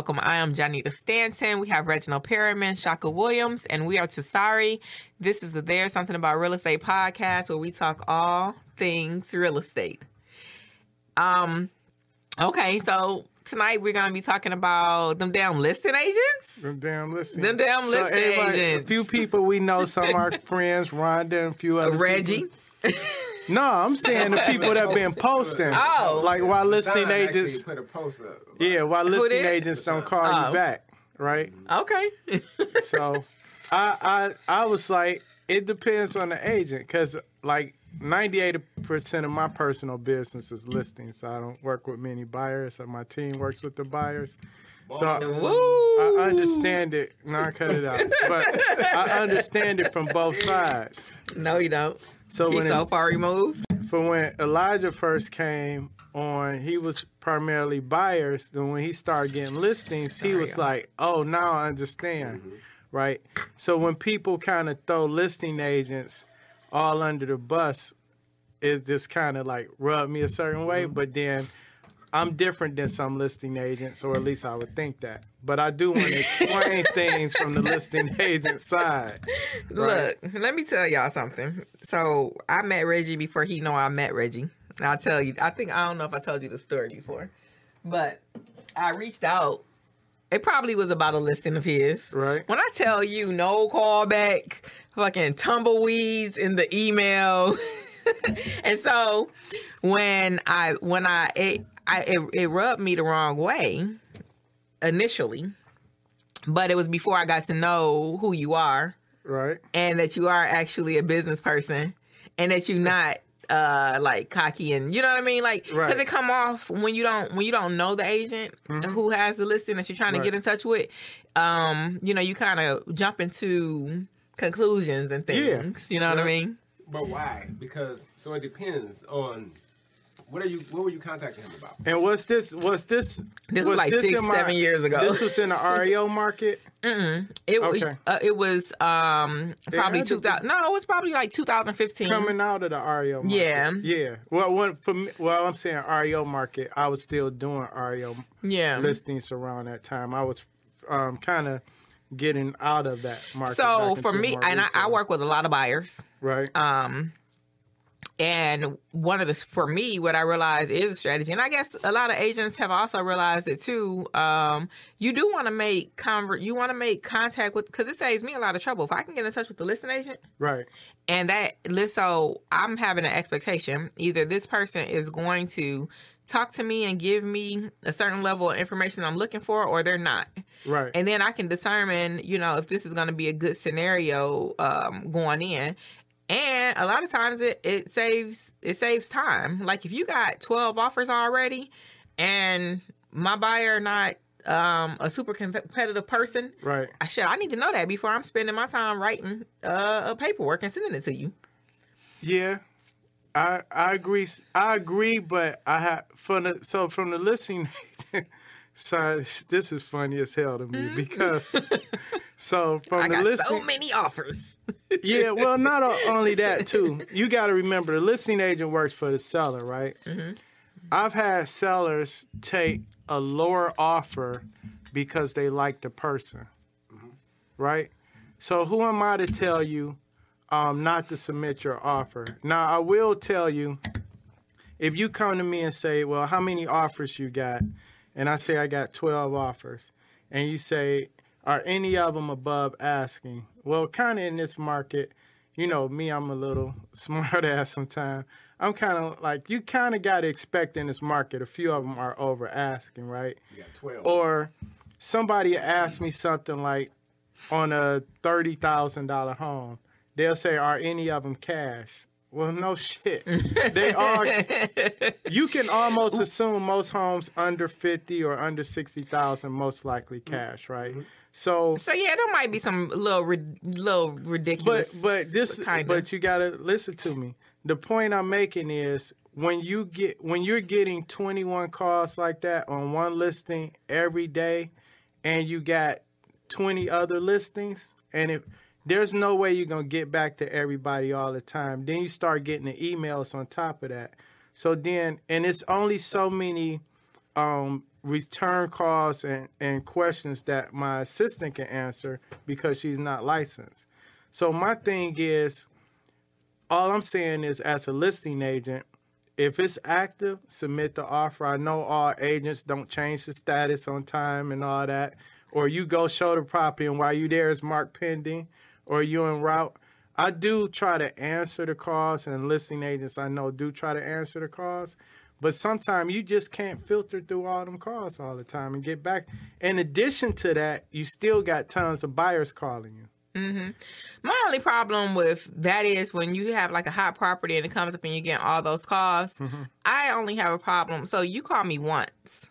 welcome. I am Janita Stanton. We have Reginald Perriman, Shaka Williams, and we are Tasari. This is the There's Something About Real Estate podcast where we talk all things real estate. Um, okay, so tonight we're gonna be talking about them damn listing agents. Them damn listing. Them damn So listing agents. A few people we know, some of our friends, Rhonda, and a few other Reggie. people. No, I'm saying the people that been posting. Oh. Like why listing Don actually agents? put a post up. Yeah, why listing agents don't call Oh. you back, right? Okay. So, I I I was like, it depends on the agent, because like 98 percent of my personal business is listings. So I don't work with many buyers. So my team works with the buyers. So Woo. I understand it. No, I cut it out. But I understand it from both sides. No, you don't. So He's when so it, far removed. for when Elijah first came on, he was primarily buyers. Then when he started getting listings, he was Sorry. like, "Oh, now I understand." Mm-hmm. Right. So when people kind of throw listing agents all under the bus, it just kind of like rubbed me a certain way. Mm-hmm. But then I'm different than some listing agents, or at least I would think that. But I do want to explain things from the listing agent side. Look, let me tell y'all something. So I met Reggie before he know I met Reggie. I'll tell you. I think I don't know if I told you the story before, but I reached out. It probably was about a listing of his. Right. When I tell you no callback, fucking tumbleweeds in the email. and so when I when I it I it, it rubbed me the wrong way initially. But it was before I got to know who you are Right. and that you are actually a business person and that you're not uh like cocky and you know what I mean like because Right. it come off when you don't when you don't know the agent who has the listing that you're trying to get in touch with um you know you kind of jump into conclusions and Yeah. things you know what I mean But why? Because so it depends on what are you what were you contacting him about? And what's this? What's this? This was like six, in my- seven years ago. This was in the REO market. it Okay. uh, it was um probably had to be- 2000 no it was probably like 2015 coming out of the REO market. Yeah. Yeah. Well, when, for me, well, I'm saying REO market, I was still doing REO yeah listings around that time. I was um, kind of getting out of that market. so for me and I, I work with a lot of buyers right. Um, and one of the for me, what I realize is a strategy, and I guess a lot of agents have also realized it too. Um, you do want to make convert, you want to make contact with because it saves me a lot of trouble if I can get in touch with the listing agent right. and that list. So I'm having an expectation either this person is going to talk to me and give me a certain level of information I'm looking for, or they're not Right. and then I can determine, you know, if this is going to be a good scenario um, going in. And a lot of times it, it saves it saves time. Like if you got twelve offers already, and my buyer not um, a super competitive person, right. I should I need to know that before I'm spending my time writing uh, a paperwork and sending it to you. Yeah, I I agree. I agree, but I have from the so from the listing. side, this is funny as hell to me because so from Mm-hmm. I the got so many offers. yeah, well, not only that too. You got to remember the listing agent works for the seller, right? Mm-hmm. I've had sellers take a lower offer because they like the person, right? So who am I to tell you um, not to submit your offer? Now I will tell you if you come to me and say, "Well, how many offers you got?" And I say I got twelve offers, and you say, "Are any of them above asking?" Well, kind of in this market, you know, me, I'm a little smart ass sometimes. I'm kind of like you kind of got to expect in this market a few of them are over asking, right? You got twelve. Or somebody asked me something like on a thirty thousand dollar home, they'll say, "Are any of them cash?" Well, no shit. they are. You can almost assume most homes under fifty or under sixty thousand, most likely mm-hmm. cash, right? Mm-hmm. So, So yeah, there might be some little little ridiculous. but but this, Kinda. but you gotta listen to me. The point I'm making is when you get when you're getting 21 calls like that on one listing every day, and you got 20 other listings, and if there's no way you're gonna get back to everybody all the time, then you start getting the emails on top of that. So then, and it's only so many um, return calls and, and questions that my assistant can answer because she's not licensed. So my thing is, all I'm saying is, as a listing agent, if it's active, submit the offer. I know all agents don't change the status on time and all that. Or you go show the property and while you there is marked pending, or you en route. I do try to answer the calls, and listing agents I know do try to answer the calls. But sometimes you just can't filter through all them calls all the time and get back. In addition to that, you still got tons of buyers calling you. Mm-hmm. My only problem with that is when you have like a hot property and it comes up and you get all those calls. I only have a problem. So you call me once,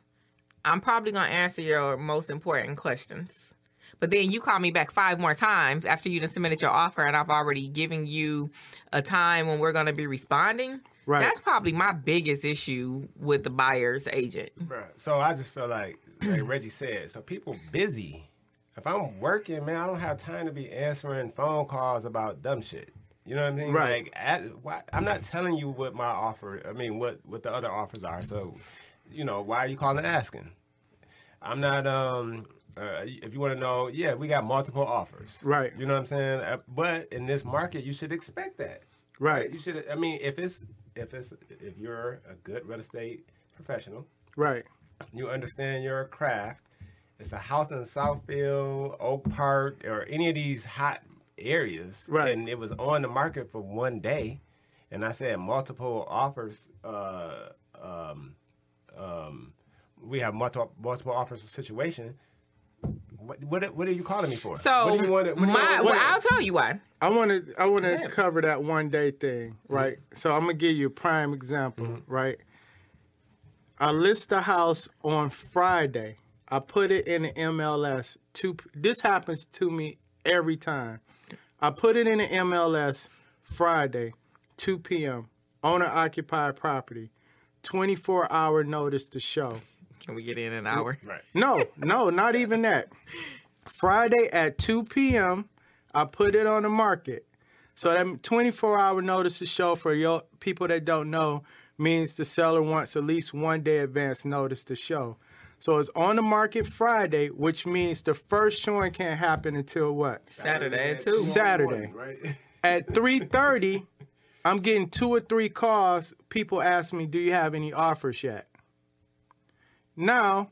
I'm probably gonna answer your most important questions. But then you call me back five more times after you have submitted your offer and I've already given you a time when we're gonna be responding. Right. That's probably my biggest issue with the buyer's agent. Bruh. So I just feel like, like Reggie said, so people busy. If I'm working, man, I don't have time to be answering phone calls about dumb shit. You know what I mean? Right. Like, at, why, I'm not telling you what my offer. I mean, what what the other offers are. So, you know, why are you calling asking? I'm not. Um, uh, if you want to know, yeah, we got multiple offers. Right. You know what I'm saying? Uh, but in this market, you should expect that. Right. You should. I mean, if it's if it's if you're a good real estate professional, Right. you understand your craft. It's a house in Southfield, Oak Park, or any of these hot areas, Right. and it was on the market for one day, and I said multiple offers. Uh, um, um, we have multiple multiple offers situation. What, what what are you calling me for? So what do you want? to- what- my, what- well, I'll tell you why. I want to I want to cover that one day thing, mm-hmm. right? So I'm gonna give you a prime example, mm-hmm. right? I list the house on Friday. I put it in the MLS. Two. This happens to me every time. I put it in the MLS Friday, 2 p.m. Owner occupied property. 24 hour notice to show. Can we get in an hour? right. No, no, not even that. Friday at 2 p.m., I put it on the market. So that 24 hour notice to show for your people that don't know means the seller wants at least one day advance notice to show. So it's on the market Friday, which means the first showing can't happen until what? Saturday too. Saturday. Right. At 3:30, I'm getting two or three calls. People ask me, "Do you have any offers yet?" Now,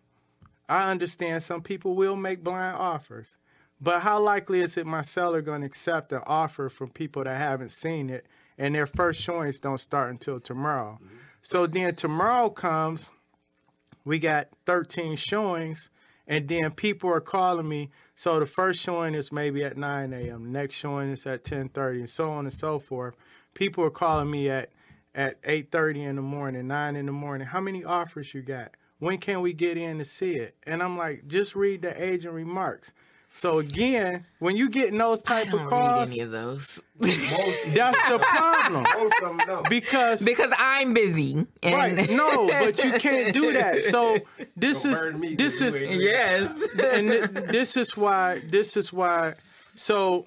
I understand some people will make blind offers, but how likely is it my seller going to accept an offer from people that haven't seen it and their first showings don't start until tomorrow? Mm-hmm. So then tomorrow comes, we got 13 showings, and then people are calling me. So the first showing is maybe at 9 a.m. Next showing is at 10:30, and so on and so forth. People are calling me at at 8:30 in the morning, 9 in the morning. How many offers you got? When can we get in to see it? And I'm like, just read the agent remarks. So again, when you getting those I type don't of read calls, any of those that's the problem. most of them don't. Because because I'm busy. And right, no, but you can't do that. So this Don't is me, this is yes. and th- this is why this is why so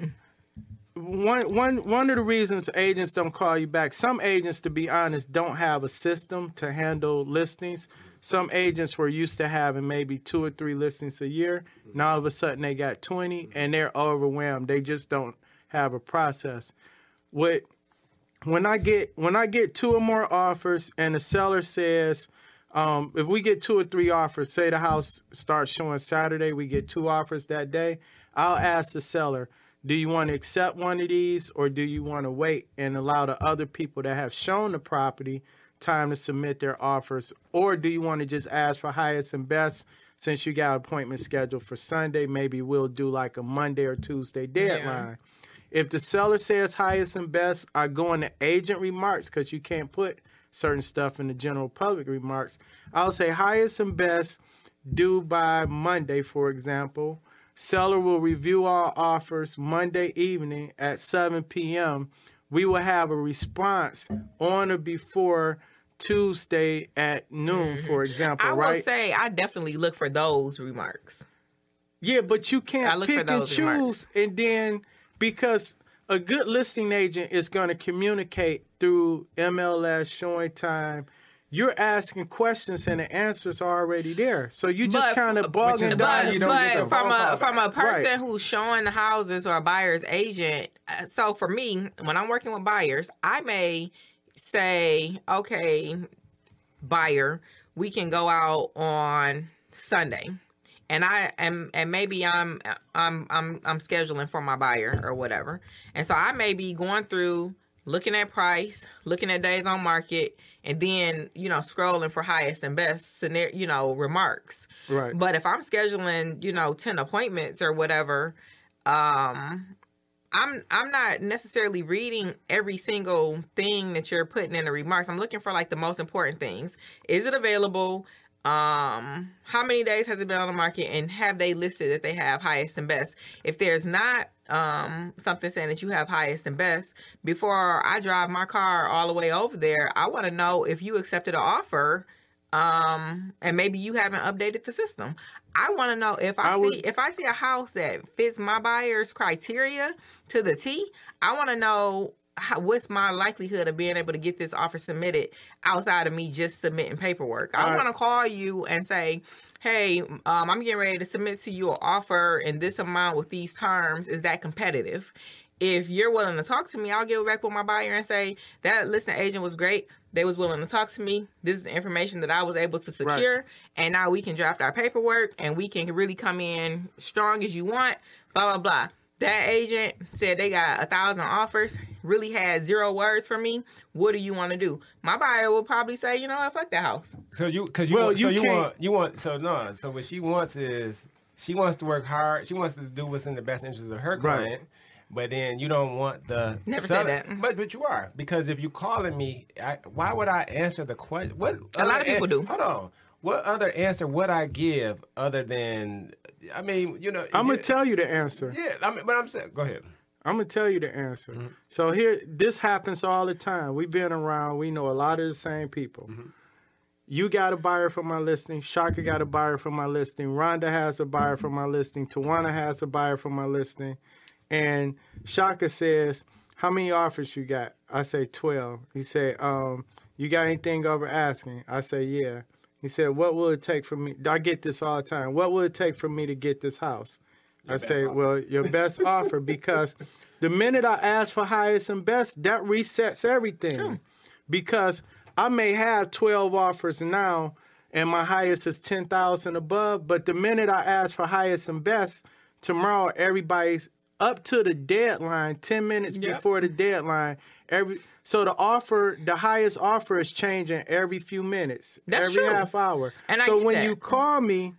one one one of the reasons agents don't call you back some agents to be honest don't have a system to handle listings some agents were used to having maybe two or three listings a year. Now all of a sudden they got 20 and they're overwhelmed. They just don't have a process. What when I get when I get two or more offers and the seller says, um, if we get two or three offers, say the house starts showing Saturday, we get two offers that day, I'll ask the seller, do you want to accept one of these or do you want to wait and allow the other people that have shown the property time to submit their offers? Or do you want to just ask for highest and best since you got appointment scheduled for Sunday? Maybe we'll do like a Monday or Tuesday deadline. If the seller says highest and best, I go into agent remarks because you can't put certain stuff in the general public remarks. I'll say highest and best due by Monday, for example. Seller will review all offers Monday evening at 7 p.m. We will have a response on or before Tuesday at noon, for example, I will say I definitely look for those remarks. Yeah, but you can't pick and choose, remarks. and then because a good listing agent is going to communicate through MLS, showing time, you're asking questions and the answers are already there. So you just kind of bogging down. But, you don't get the but from a from a person Right. who's showing the houses or a buyer's agent, uh, so for me, when I'm working with buyers, I may say, okay, buyer, we can go out on Sunday. And I am, and maybe I'm, I'm, I'm, I'm scheduling for my buyer or whatever. And so I may be going through, looking at price, looking at days on market, and then you know scrolling for highest and best scenario, you know, remarks. Right. But if I'm scheduling, you know, ten appointments or whatever, um, I'm I'm not necessarily reading every single thing that you're putting in the remarks. I'm looking for like the most important things. Is it available? Um, how many days has it been on the market and have they listed that they have highest and best? If there's not um something saying that you have highest and best, before I drive my car all the way over there, I want to know if you accepted an offer um and maybe you haven't updated the system i want to know if i, I see would- if i see a house that fits my buyer's criteria to the t i want to know how, what's my likelihood of being able to get this offer submitted outside of me just submitting paperwork i All right. want to call you and say hey um, i'm getting ready to submit to you an offer in this amount with these terms is that competitive if you're willing to talk to me, I'll get back with my buyer and say that listing agent was great. They was willing to talk to me. This is the information that I was able to secure, and now we can draft our paperwork and we can really come in strong as you want. Blah blah blah. That agent said they got a thousand offers, really had zero words for me. What do you want to do? My buyer will probably say, you know what, fuck that house. So you, because you, Well, want, so you you want, you want, so no, so what she wants is she wants to work hard. She wants to do what's in the best interest of her Right. Client. But then you don't want the Never said that. But but you are because if you calling me, I, why would I answer the question? What A lot of people an- do. Hold on. What other answer would I give other than? I mean, you know, I'm gonna tell you the answer. Yeah, I mean, but I'm saying, go ahead. I'm gonna tell you the answer. Mm-hmm. So here, this happens all the time. We've been around. We know a lot of the same people. Mm-hmm. You got a buyer for my listing. Shaka got a buyer for my listing. Rhonda has a buyer for my listing. Tawana has a buyer for my listing. And Shaka says, "How many offers you got?" I say twelve. He said, um, "You got anything over asking?" I say, "Yeah." He said, "What will it take for me?" I get this all the time. What will it take for me to get this house? I say, offer. well, your best offer because the minute I ask for highest and best, that resets everything. Because I may have 12 offers now and my highest is 10,000 above, but the minute I ask for highest and best, tomorrow everybody's up to the deadline 10 minutes Yep. before the deadline. Every so the offer, the highest offer is changing every few minutes, That's every true. half hour. And so when that. you call me,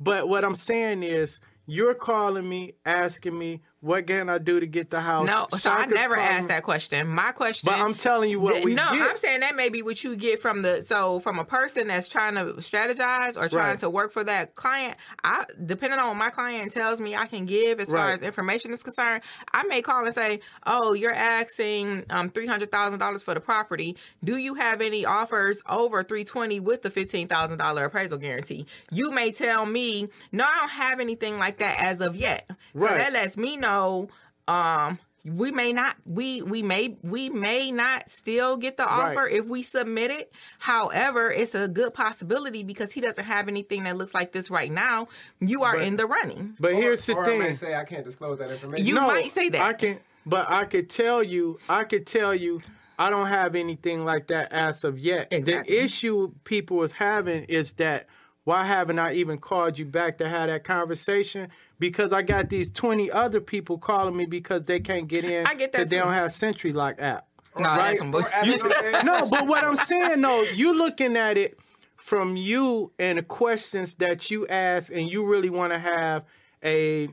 but what I'm saying is, you're calling me, asking me, what can I do to get the house? No, so I never calling asked that question. My question, But I'm telling you what Th- we no, get. I'm saying that may be what you get from the so from a person that's trying to strategize or trying Right. to work for that client. I depending on what my client tells me I can give as far as information is concerned, I may call and say, "Oh, you're asking um, three hundred thousand dollars for the property. Do you have any offers over three twenty with the fifteen thousand dollar appraisal guarantee?" You may tell me, "No, I don't have anything like that as of yet." So Right. that lets me know. So um, we may not we we may we may not still get the Right. offer if we submit it however it's a good possibility because he doesn't have anything that looks like this right now you are But- in the running but here's the or thing. I may say I can't disclose that information. You might say that. I can, but I could tell you, I could tell you, I don't have anything like that as of yet. Exactly. The issue people is having is that why haven't I even called you back to have that conversation? Because I got these 20 other people calling me because they can't get in. I get that 'cause They don't have SentriLock app. no right? that's some bullshit. Or as I'm saying- no, but what I'm saying though, you looking at it from you and the questions that you ask, and you really want to have a,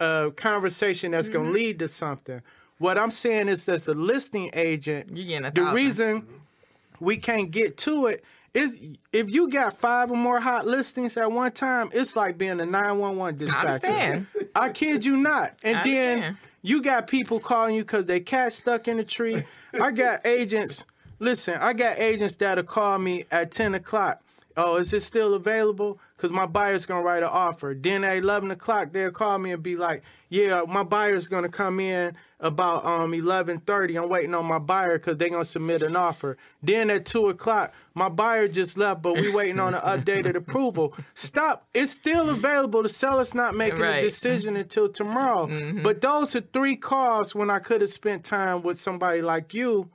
a conversation that's Mm-hmm. going to lead to something. What I'm saying is, as a listing agent, You're getting a the thousand. reason we can't get to it is if you got five or more hot listings at one time, it's like being a 911 dispatcher. understand. I kid you not. And I then understand. you got people calling you because they cat stuck in the tree. I got agents. Listen, I got agents that'll call me at ten o'clock. Oh, is it still available? Because my buyer's gonna write an offer. Then at eleven o'clock, they'll call me and be like, "Yeah, my buyer's gonna come in about um eleven thirty. I'm waiting on my buyer because they're gonna submit an offer." Then at two o'clock, my buyer just left, but we waiting on an updated approval. Stop! It's still available. The seller's not making Right. a decision until tomorrow. But those are three calls when I could have spent time with somebody like you.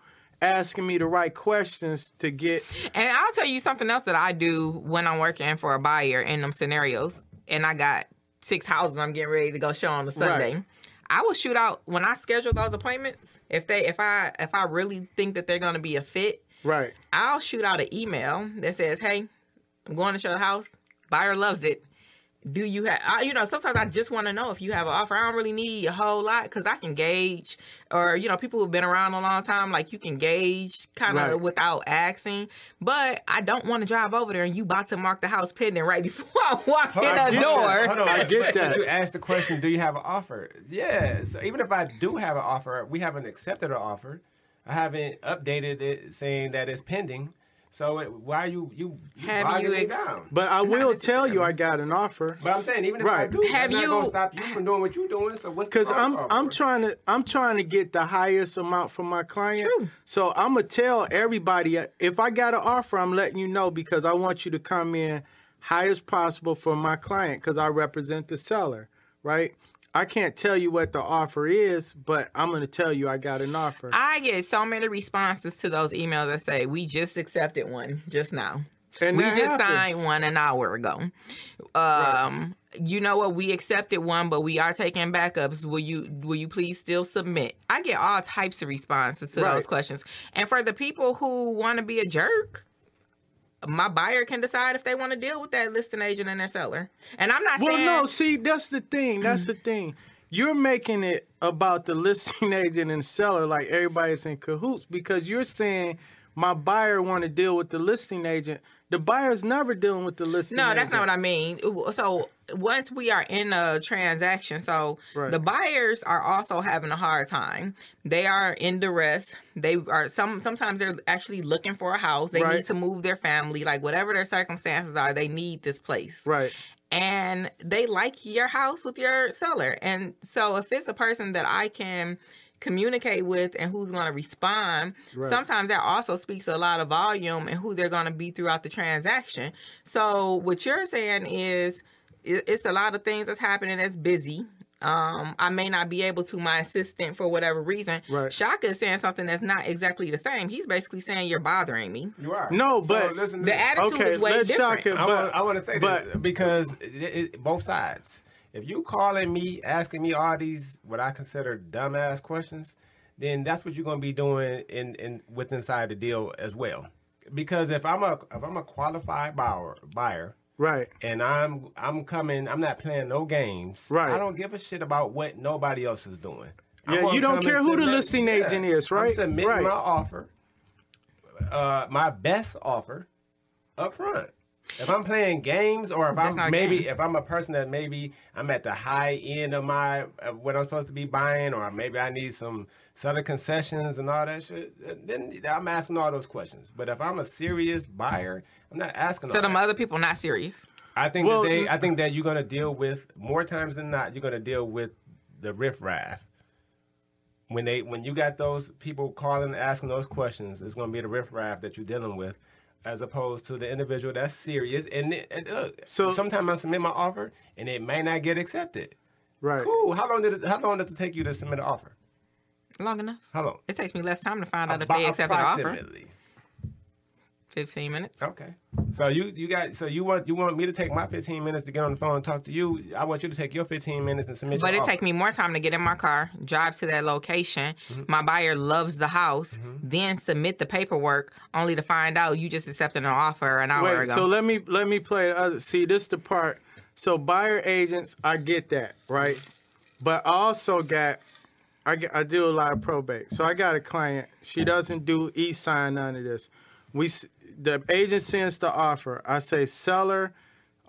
Asking me the right questions to get And I'll tell you something else that I do when I'm working for a buyer in them scenarios, and I got six houses I'm getting ready to go show on the Sunday. Right. I will shoot out when I schedule those appointments. If they, if I, if I really think that they're going to be a fit, right. I'll shoot out an email that says, "Hey, I'm going to show the house. Buyer loves it. Do you have? I, you know, sometimes I just want to know if you have an offer. I don't really need a whole lot because I can gauge, or you know, people who've been around a long time, like you can gauge kind of Right. without asking. But I don't want to drive over there and you about to mark the house pending right before I walk in I the door. that. Hold on, I get but- that. But you asked the question, do you have an offer? Yeah. So even if I do have an offer, we haven't accepted an offer. I haven't updated it saying that it's pending. So it, why you you, you Have bogging you me ex- down? But I will tell you. I got an offer. But I'm saying even if I do, Have that's not you- gonna stop you from doing what you're doing. So what's Cause I'm problem? I'm trying to I'm trying to get the highest amount from my client. True. So I'm gonna tell everybody uh, if I got an offer, I'm letting you know because I want you to come in high as possible for my client because I represent the seller, right? I can't tell you what the offer is, but I'm gonna tell you I got an offer. I get so many responses to those emails that say, "We just accepted one just now." and we just happens. signed one an hour ago. Um, you know what? We accepted one, but we are taking backups. Will you will you please still submit? I get all types of responses to those questions. And for the people who want to be a jerk, my buyer can decide if they want to deal with that listing agent and their seller. And I'm not Well, saying Well, no, see, that's the thing. That's the mm. thing. You're making it about the listing agent and seller like everybody's in cahoots because you're saying my buyer want to deal with the listing agent. The buyer's never dealing with the listing No, agent. that's not what I mean. So once we are in a transaction, so Right. the buyers are also having a hard time. They are in duress. They are some sometimes they're actually looking for a house. They Right. need to move their family, like whatever their circumstances are, they need this place. Right. And they like your house with your seller. And so if it's a person that I can communicate with and who's going to respond, Right. sometimes that also speaks a lot of volume and who they're going to be throughout the transaction. So what you're saying is it's a lot of things that's happening that's busy. Um, I may not be able to my assistant for whatever reason. Right. Shaka is saying something that's not exactly the same. He's basically saying you're bothering me. You are. No, So but listen The this. attitude Okay, is way let's different. shock it. I, But- want, I want to say but- this because it, it, both sides. If you calling me, asking me all these what I consider dumbass questions, then that's what you're going to be doing in, in with inside the deal as well. Because if I'm a if I'm a qualified buyer buyer Right. and I'm I'm coming, I'm not playing no games. Right. I don't give a shit about what nobody else is doing. Yeah, you don't care who the submit- listing agent is, right? I'm submitting Right. my offer, uh, my best offer, up front. If I'm playing games, or if That's not a I'm maybe game. if I'm a person that maybe I'm at the high end of my of what I'm supposed to be buying, or maybe I need some sort of concessions and all that shit, then I'm asking all those questions. But if I'm a serious buyer, I'm not asking. So all them that. other people not serious. I think Well, that they. n- I think that you're gonna deal with more times than not. You're gonna deal with the riffraff. When they when you got those people calling and asking those questions, it's gonna be the riffraff that you're dealing with, as opposed to the individual that's serious. And, it- and look, So- sometimes I submit my offer and it may not get accepted. Right. Cool. How long did it, how long does it take you to submit an offer? Long enough. How long? It takes me less time to find out if they accept an offer. approximately. Fifteen minutes. Okay. So you you got so you want you want me to take my 15 minutes to get on the phone and talk to you. I want you to take your 15 minutes and submit. But it offer. take me more time to get in my car, drive to that location. Mm-hmm. My buyer loves the house, mm-hmm. then submit the paperwork, only to find out you just accepted an offer an hour Wait, ago. so let me let me play the other. See, this the part. So buyer agents, I get that, right? But I also got, I get, I do a lot of probate. So I got a client. She doesn't do e-sign none of this. We the agent sends the offer. I say seller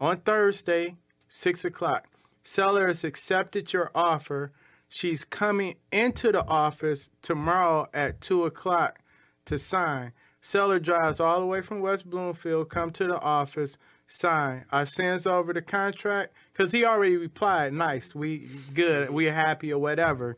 on Thursday, six o'clock. Seller has accepted your offer. She's coming into the office tomorrow at two o'clock to sign. Seller drives all the way from West Bloomfield, come to the office, sign. I sends over the contract because he already replied, nice, we good, we happy or whatever.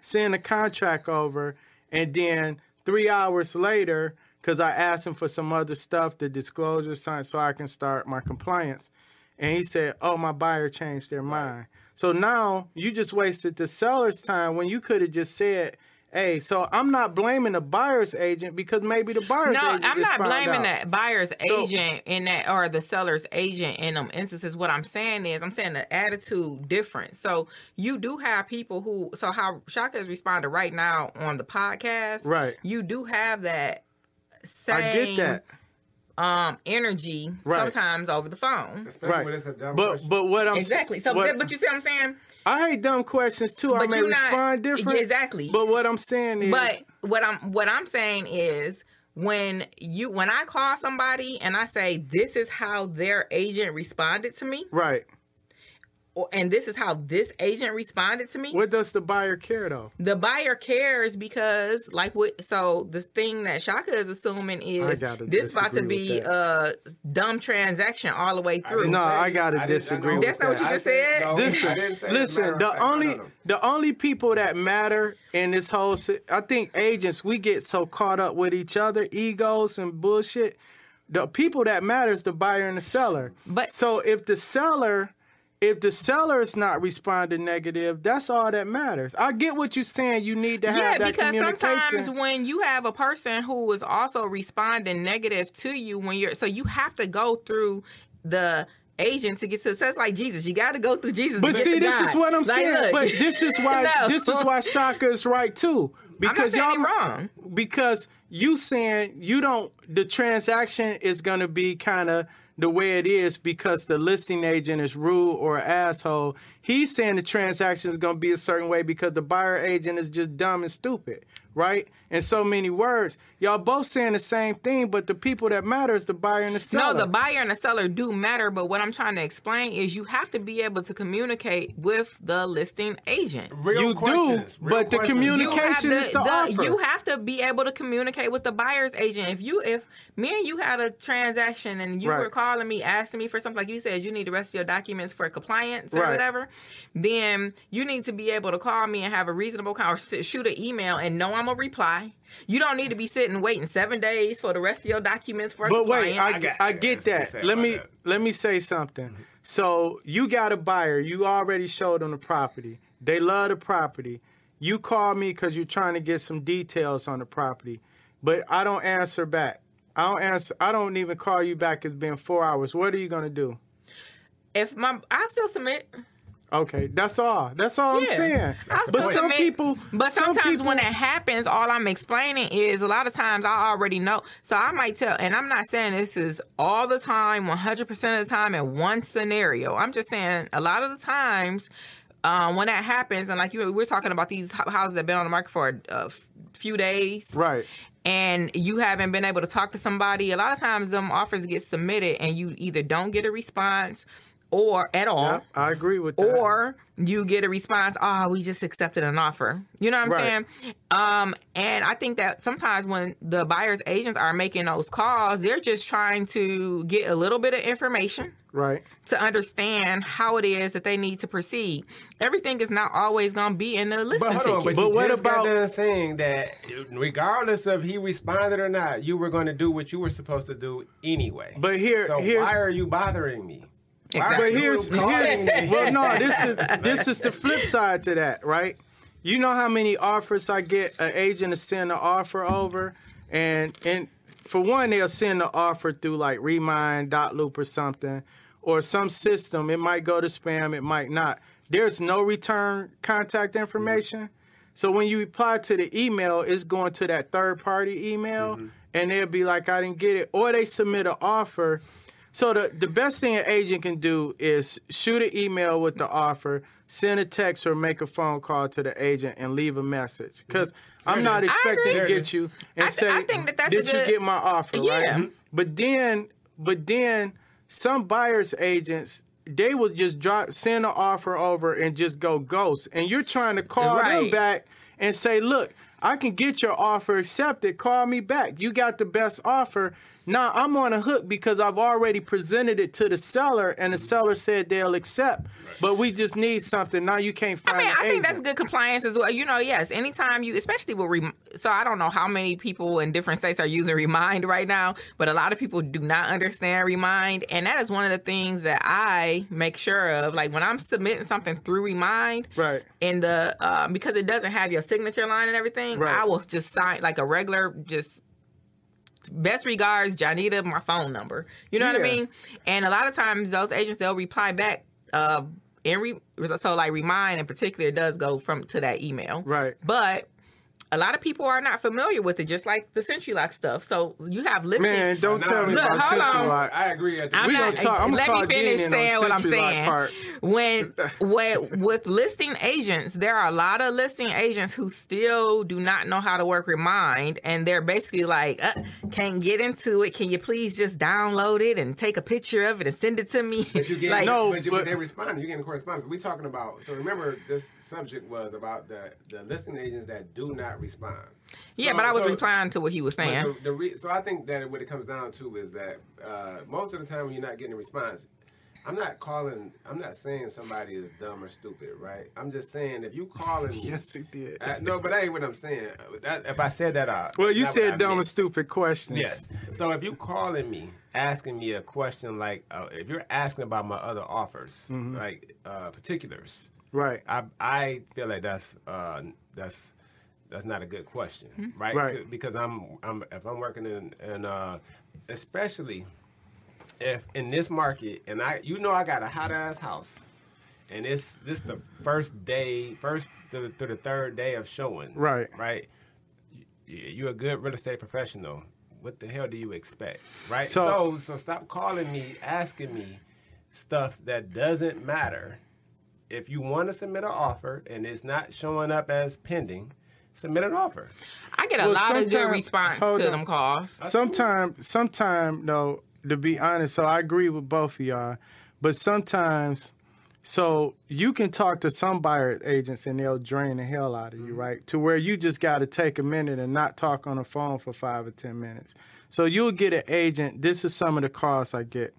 Send the contract over, and then three hours later, because I asked him for some other stuff, the disclosure sign, so I can start my compliance. And he said, "Oh, my buyer changed their mind." So now you just wasted the seller's time when you could have just said, "Hey, so I'm not blaming the buyer's agent because maybe the buyer's No, agent I'm not blaming out. the buyer's So- agent in that or the seller's agent in them instances. What I'm saying is, I'm saying the attitude different. So you do have people who. So how Shaka has responded right now on the podcast. Right. You do have that. Same, I get that. Um, energy Right. sometimes over the phone. Especially Right. when it's a dumb But question. but what I'm Exactly. So, what- but you see what I'm saying? I hate dumb questions too. I may not- respond different. Exactly. But what I'm saying is, But what I'm what I'm saying is when you when I call somebody and I say this is how their agent responded to me, right. Or, and this is how this agent responded to me. What does the buyer care though? The buyer cares because, like, what? So this thing that Shaka is assuming is this about to be a dumb transaction all the way through. No, I gotta I didn't- I disagree know- with That's not what you I just said- said? no, Listen, I didn't say as a listen. The fact. Only no, no. the only people that matter in this whole, si- I think agents we get so caught up with each other, egos and bullshit. The people that matter is the buyer and the seller. But- so if the seller, if the seller is not responding negative, that's all that matters. I get what you're saying. You need to have. Yeah, that because sometimes when you have a person who is also responding negative to you when you're so you have to go through the agent to get to it's like Jesus. You got to go through Jesus. But to get see, this God. is what I'm Like, saying. look, But this is why No. this is why Shaka is right too. I'm not Because y'all you're wrong. because you saying you don't the transaction is going to be kind of the way it is because the listing agent is rude or asshole. He's saying the transaction is going to be a certain way because the buyer agent is just dumb and stupid, right? In so many words, y'all both saying the same thing, but the people that matter is the buyer and the seller. No, the buyer and the seller do matter, but what I'm trying to explain is you have to be able to communicate with the listing agent. Real You do, real but the questions. communi- You have, Communication is the offer. you have to be able to communicate with the buyer's agent. If you, if me and you had a transaction and you Right. were calling me, asking me for something, like you said, you need the rest of your documents for compliance or Right. whatever, then you need to be able to call me and have a reasonable con- or shoot an email and know I'm a reply. You don't need to be sitting waiting seven days for the rest of your documents for But wait, I. I got- I I get got that. Let me that. let me say something. So you got a buyer. You already showed them the property. They love the property. You call me because you're trying to get some details on the property, but I don't answer back. I don't answer. I don't even call you back. It's been four hours. What are you gonna do? if my, I still submit. Okay, that's all. That's all I'm saying. I But some submit, people, but some sometimes when that happens, all I'm explaining is a lot of times I already know. So I might tell, and I'm not saying this is all the time, 100% of the time in one scenario. I'm just saying a lot of the times um, when that happens, and like you, we're talking about these houses that have been on the market for a, a few days, right. and you haven't been able to talk to somebody, a lot of times them offers get submitted and you either don't get a response or at all. Yeah, I agree with that. Or you get a response, oh, we just accepted an offer. You know what I'm Right. saying? Um, and I think that sometimes when the buyer's agents are making those calls, they're just trying to get a little bit of information right. to understand how it is that they need to proceed. Everything is not always going to be in the listing But hold on, but, But you what just about- got done saying that regardless of he responded or not, you were going to do what you were supposed to do anyway. But here- so here's- why are you bothering me? Why are Exactly. But here's, calling here's well, no, this is this is the flip side to that, right? You know how many offers I get an agent to send an offer over, and and for one, they'll send the offer through like Remine, Dot Loop, or something, or some system. It might go to spam, it might not. There's no return contact information. So when you reply to the email, it's going to that third party email, mm-hmm. and they'll be like, I didn't get it. Or they submit an offer. So the, the best thing an agent can do is shoot an email with the offer, send a text or make a phone call to the agent and leave a message. Because I'm not expecting to get you and I th- say, I think that that's did good- you get my offer, Yeah. right? But then, but then some buyers agents, they will just drop, send an offer over and just go ghost. And you're trying to call them back and say, look, I can get your offer accepted. Call me back. You got the best offer. Now I'm on a hook because I've already presented it to the seller, and the seller said they'll accept. But we just need something. Now you can't find. I mean, an I think that's good compliance as well. You know, yes. Anytime you, especially with, rem- so I don't know how many people in different states are using Remine right now, but a lot of people do not understand Remine, and that is one of the things that I make sure of. Like when I'm submitting something through Remine, Right. In the um, because it doesn't have your signature line and everything, Right. I will just sign like a regular just. Best regards, Janita, my phone number. You know what I mean? And a lot of times those agents they'll reply back uh in re- so like Remine in particular does go from to that email. Right. But a lot of people are not familiar with it, just like the SentriLock stuff. So you have listing. Man, don't Nah, tell me look, about hold Central on. Lock. I agree. At the I'm We not, gonna talk- I'ma let me finish saying what I'm saying. part. When with, with listing agents, there are a lot of listing agents who still do not know how to work Remine, and they're basically like, uh, "Can't get into it. Can you please just download it and take a picture of it and send it to me?" But you get like, No, but, you, but- but they respond. You getting correspondence. We're talking about. So remember, this subject was about the the listing agents that do not respond. yeah, So- but I was so- replying to what he was saying. The, the re, so I think that what it comes down to is that uh, most of the time when you're not getting a response, I'm not calling. I'm not saying somebody is dumb or stupid, right? I'm just saying if you calling me. Yes, he did. Uh, no, but that ain't what I'm saying. That, if I said that out. Well, you not what I said dumb and stupid questions. Yes. So if you calling me, asking me a question like, uh, if you're asking about my other offers, Mm-hmm. like uh, particulars, Right. I I feel like that's uh, that's that's not a good question, right? Right. Because I'm I'm if I'm working in and uh, especially if in this market and I you know I got a hot ass house. And it's this the first day, first through, through the third day of showing. Right. Right y- you're a good real estate professional. What the hell do you expect, right? So- So, so, stop calling me, asking me stuff that doesn't matter. If you want to submit an offer and it's not showing up as pending, submit an offer. I get a Well, lot of good sometime- response hold to on. them calls. Sometime, sometime though, to be honest, so I agree with both of y'all, but sometimes, so you can talk to some buyer agents and they'll drain the hell out of you, mm-hmm. right? To where you just got to take a minute and not talk on the phone for five or ten minutes. So you'll get an agent. This is some of the calls I get.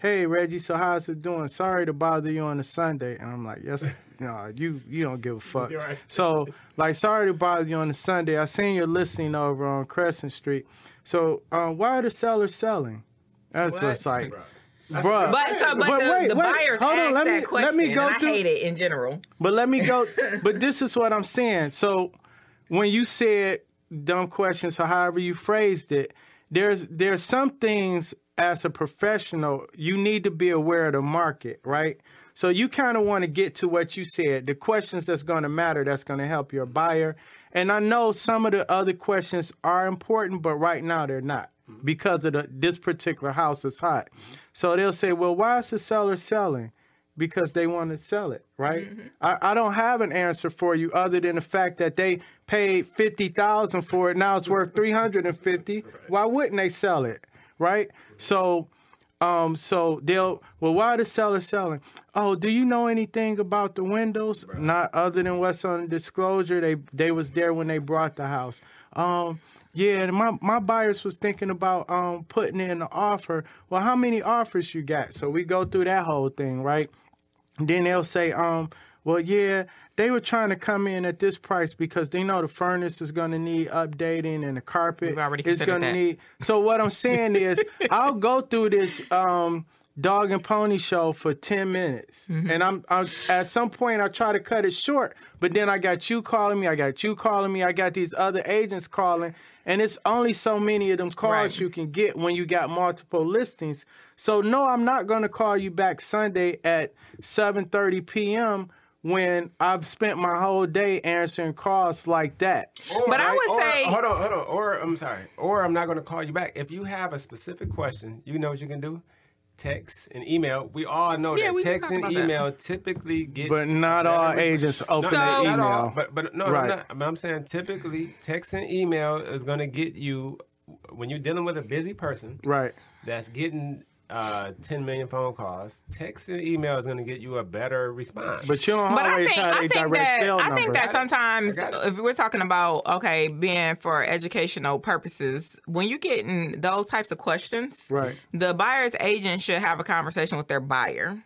Hey Reggie, so how's it doing? Sorry to bother you on a Sunday, and I'm like, yes, no, you you don't give a fuck. Right. So, like, sorry to bother you on a Sunday. I seen your listening over on Crescent Street. So, um, why are the sellers selling? That's What? just like, That's bruh. But so, but, But the, wait, the wait, buyers hold on, ask let me- that let me go and I hate it in general. But let me go. but this is what I'm saying. So, when you said dumb questions or however you phrased it, there's there's some things as a professional you need to be aware of the market, right? So you kind of want to get to what you said, the questions that's going to matter, that's going to help your buyer. And I know some of the other questions are important, but right now they're not mm-hmm. because of the, this particular house is hot. Mm-hmm. So they'll say, well, why is the seller selling? Because they want to sell it, right? Mm-hmm. I, I don't have an answer for you other than the fact that they paid fifty thousand for it. Now it's worth three hundred and fifty. Why wouldn't they sell it, right? So um, so they'll well, why the seller selling? Oh, do you know anything about the windows? Not other than what's on the disclosure. They they was there when they brought the house. Um, yeah, my my buyers was thinking about um putting in an offer. Well, how many offers you got? So we go through that whole thing, right? Then they'll say, um, well, yeah, they were trying to come in at this price because they know the furnace is going to need updating and the carpet is going to need. So what I'm saying is, I'll go through this um, dog and pony show for ten minutes, Mm-hmm. and I'm, I'm at some point I try to cut it short, but then I got you calling me, I got you calling me, I got these other agents calling, and it's only so many of them calls Right. you can get when you got multiple listings. So no, I'm not going to call you back Sunday at 7:30 p.m. when I've spent my whole day answering calls like that. Or, But I would or- say- hold on, hold on. Or I'm sorry. Or I'm not going to call you back. If you have a specific question, you know what you can do. Text and email. We all know Yeah, that we text and about that. email typically get. But not all agents open So- their Not all, email. but but no, Right. I'm, not, but I'm saying typically text and email is going to get you when you're dealing with a busy person Right. that's getting uh, 10 million phone calls. Text and email is going to get you a better response. But you don't But I think have I a think direct that sale I number. think that sometimes I got it. if we're talking about okay being for educational purposes, when you get in those types of questions, Right. the buyer's agent should have a conversation with their buyer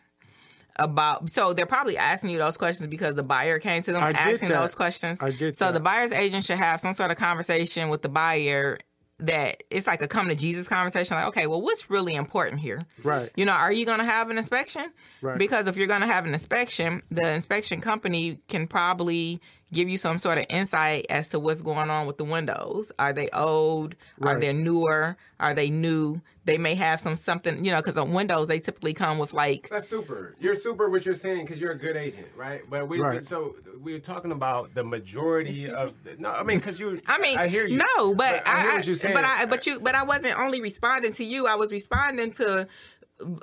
about so they're probably asking you those questions because the buyer came to them I get asking that. those questions. I get so that. the buyer's agent should have some sort of conversation with the buyer that it's like a come to Jesus conversation like okay well what's really important here Right. you know, are you going to have an inspection? Right. Because if you're going to have an inspection, the inspection company can probably give you some sort of insight as to what's going on with the windows. Are they old? Are they newer? Are they new? They may have some something, you know, because on windows they typically come with like That's super. You're super what you're saying because you're a good agent, right? But we Right. so we're talking about the majority of no. I mean, because you. I mean, I hear you. No, but, I, I, hear what you're saying. but I, but you, but I wasn't only responding to you. I was responding to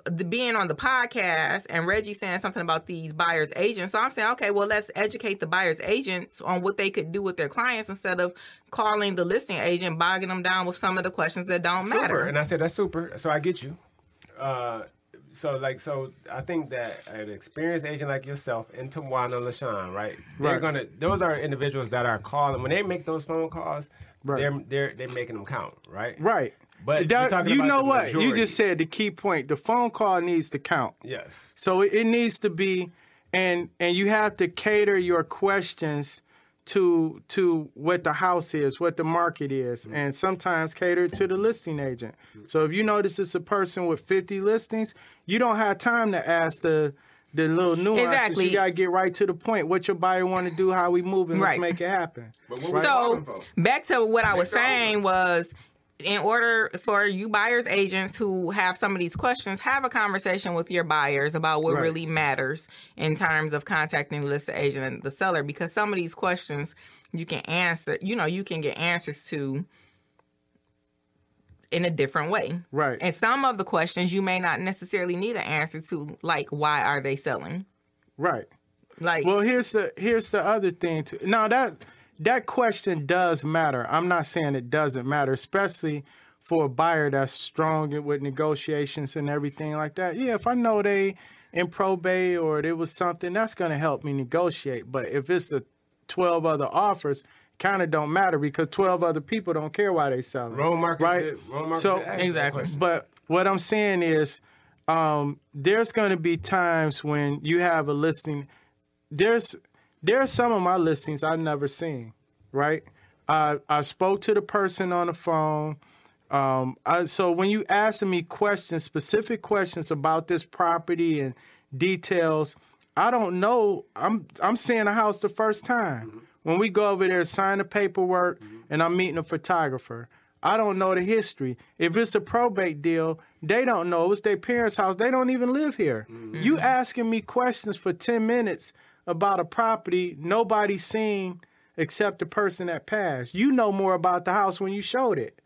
the being on the podcast and Reggie saying something about these buyers agents. So I'm saying, okay, well, let's educate the buyers agents on what they could do with their clients instead of calling the listing agent, bogging them down with some of the questions that don't super. matter. And I said that's super. So I get you. Uh, so like so, I think that an experienced agent like yourself and Tawana Lashawn, right? They're Right. gonna. Those are individuals that are calling when they make those phone calls. Right. They're they're they're making them count, right? Right. But we're That- talking you about know the what? You just said the key point. The phone call needs to count. Yes. So it, it needs to be, and and you have to cater your questions to to what the house is, what the market is, Mm-hmm. and sometimes cater to the listing agent. So if you notice it's a person with 50 listings, you don't have time to ask the the little nuances. Exactly. You gotta get right to the point. What your buyer want to do, how we moving, let's Right. make it happen. But what we So calling for? back to what I was Make it saying was in order for you buyers agents who have some of these questions, have a conversation with your buyers about what Right. really matters in terms of contacting the listed agent and the seller because some of these questions you can answer, you know, you can get answers to in a different way. Right. And some of the questions you may not necessarily need an answer to, like why are they selling? Right. Like Well, here's the here's the other thing too. Now that that question does matter. I'm not saying it doesn't matter, especially for a buyer that's strong with negotiations and everything like that. Yeah, if I know they in probate or there was something that's going to help me negotiate. But if it's the 12 other offers, kind of don't matter because 12 other people don't care why they selling. Wrong market. Right. To, wrong market So- to ask that Exactly. But what I'm saying is, um, there's going to be times when you have a listing. There's there are some of my listings I've never seen. Right. I I spoke to the person on the phone. Um, I, so when you asking me questions, specific questions about this property and details, I don't know. I'm I'm seeing a house the first time. Mm-hmm. When we go over there, sign the paperwork, mm-hmm. and I'm meeting a photographer. I don't know the history. If it's a probate deal, they don't know. It's their parents' house. They don't even live here. Mm-hmm. You asking me questions for 10 minutes about a property nobody's seen except the person that passed. You know more about the house when you showed it,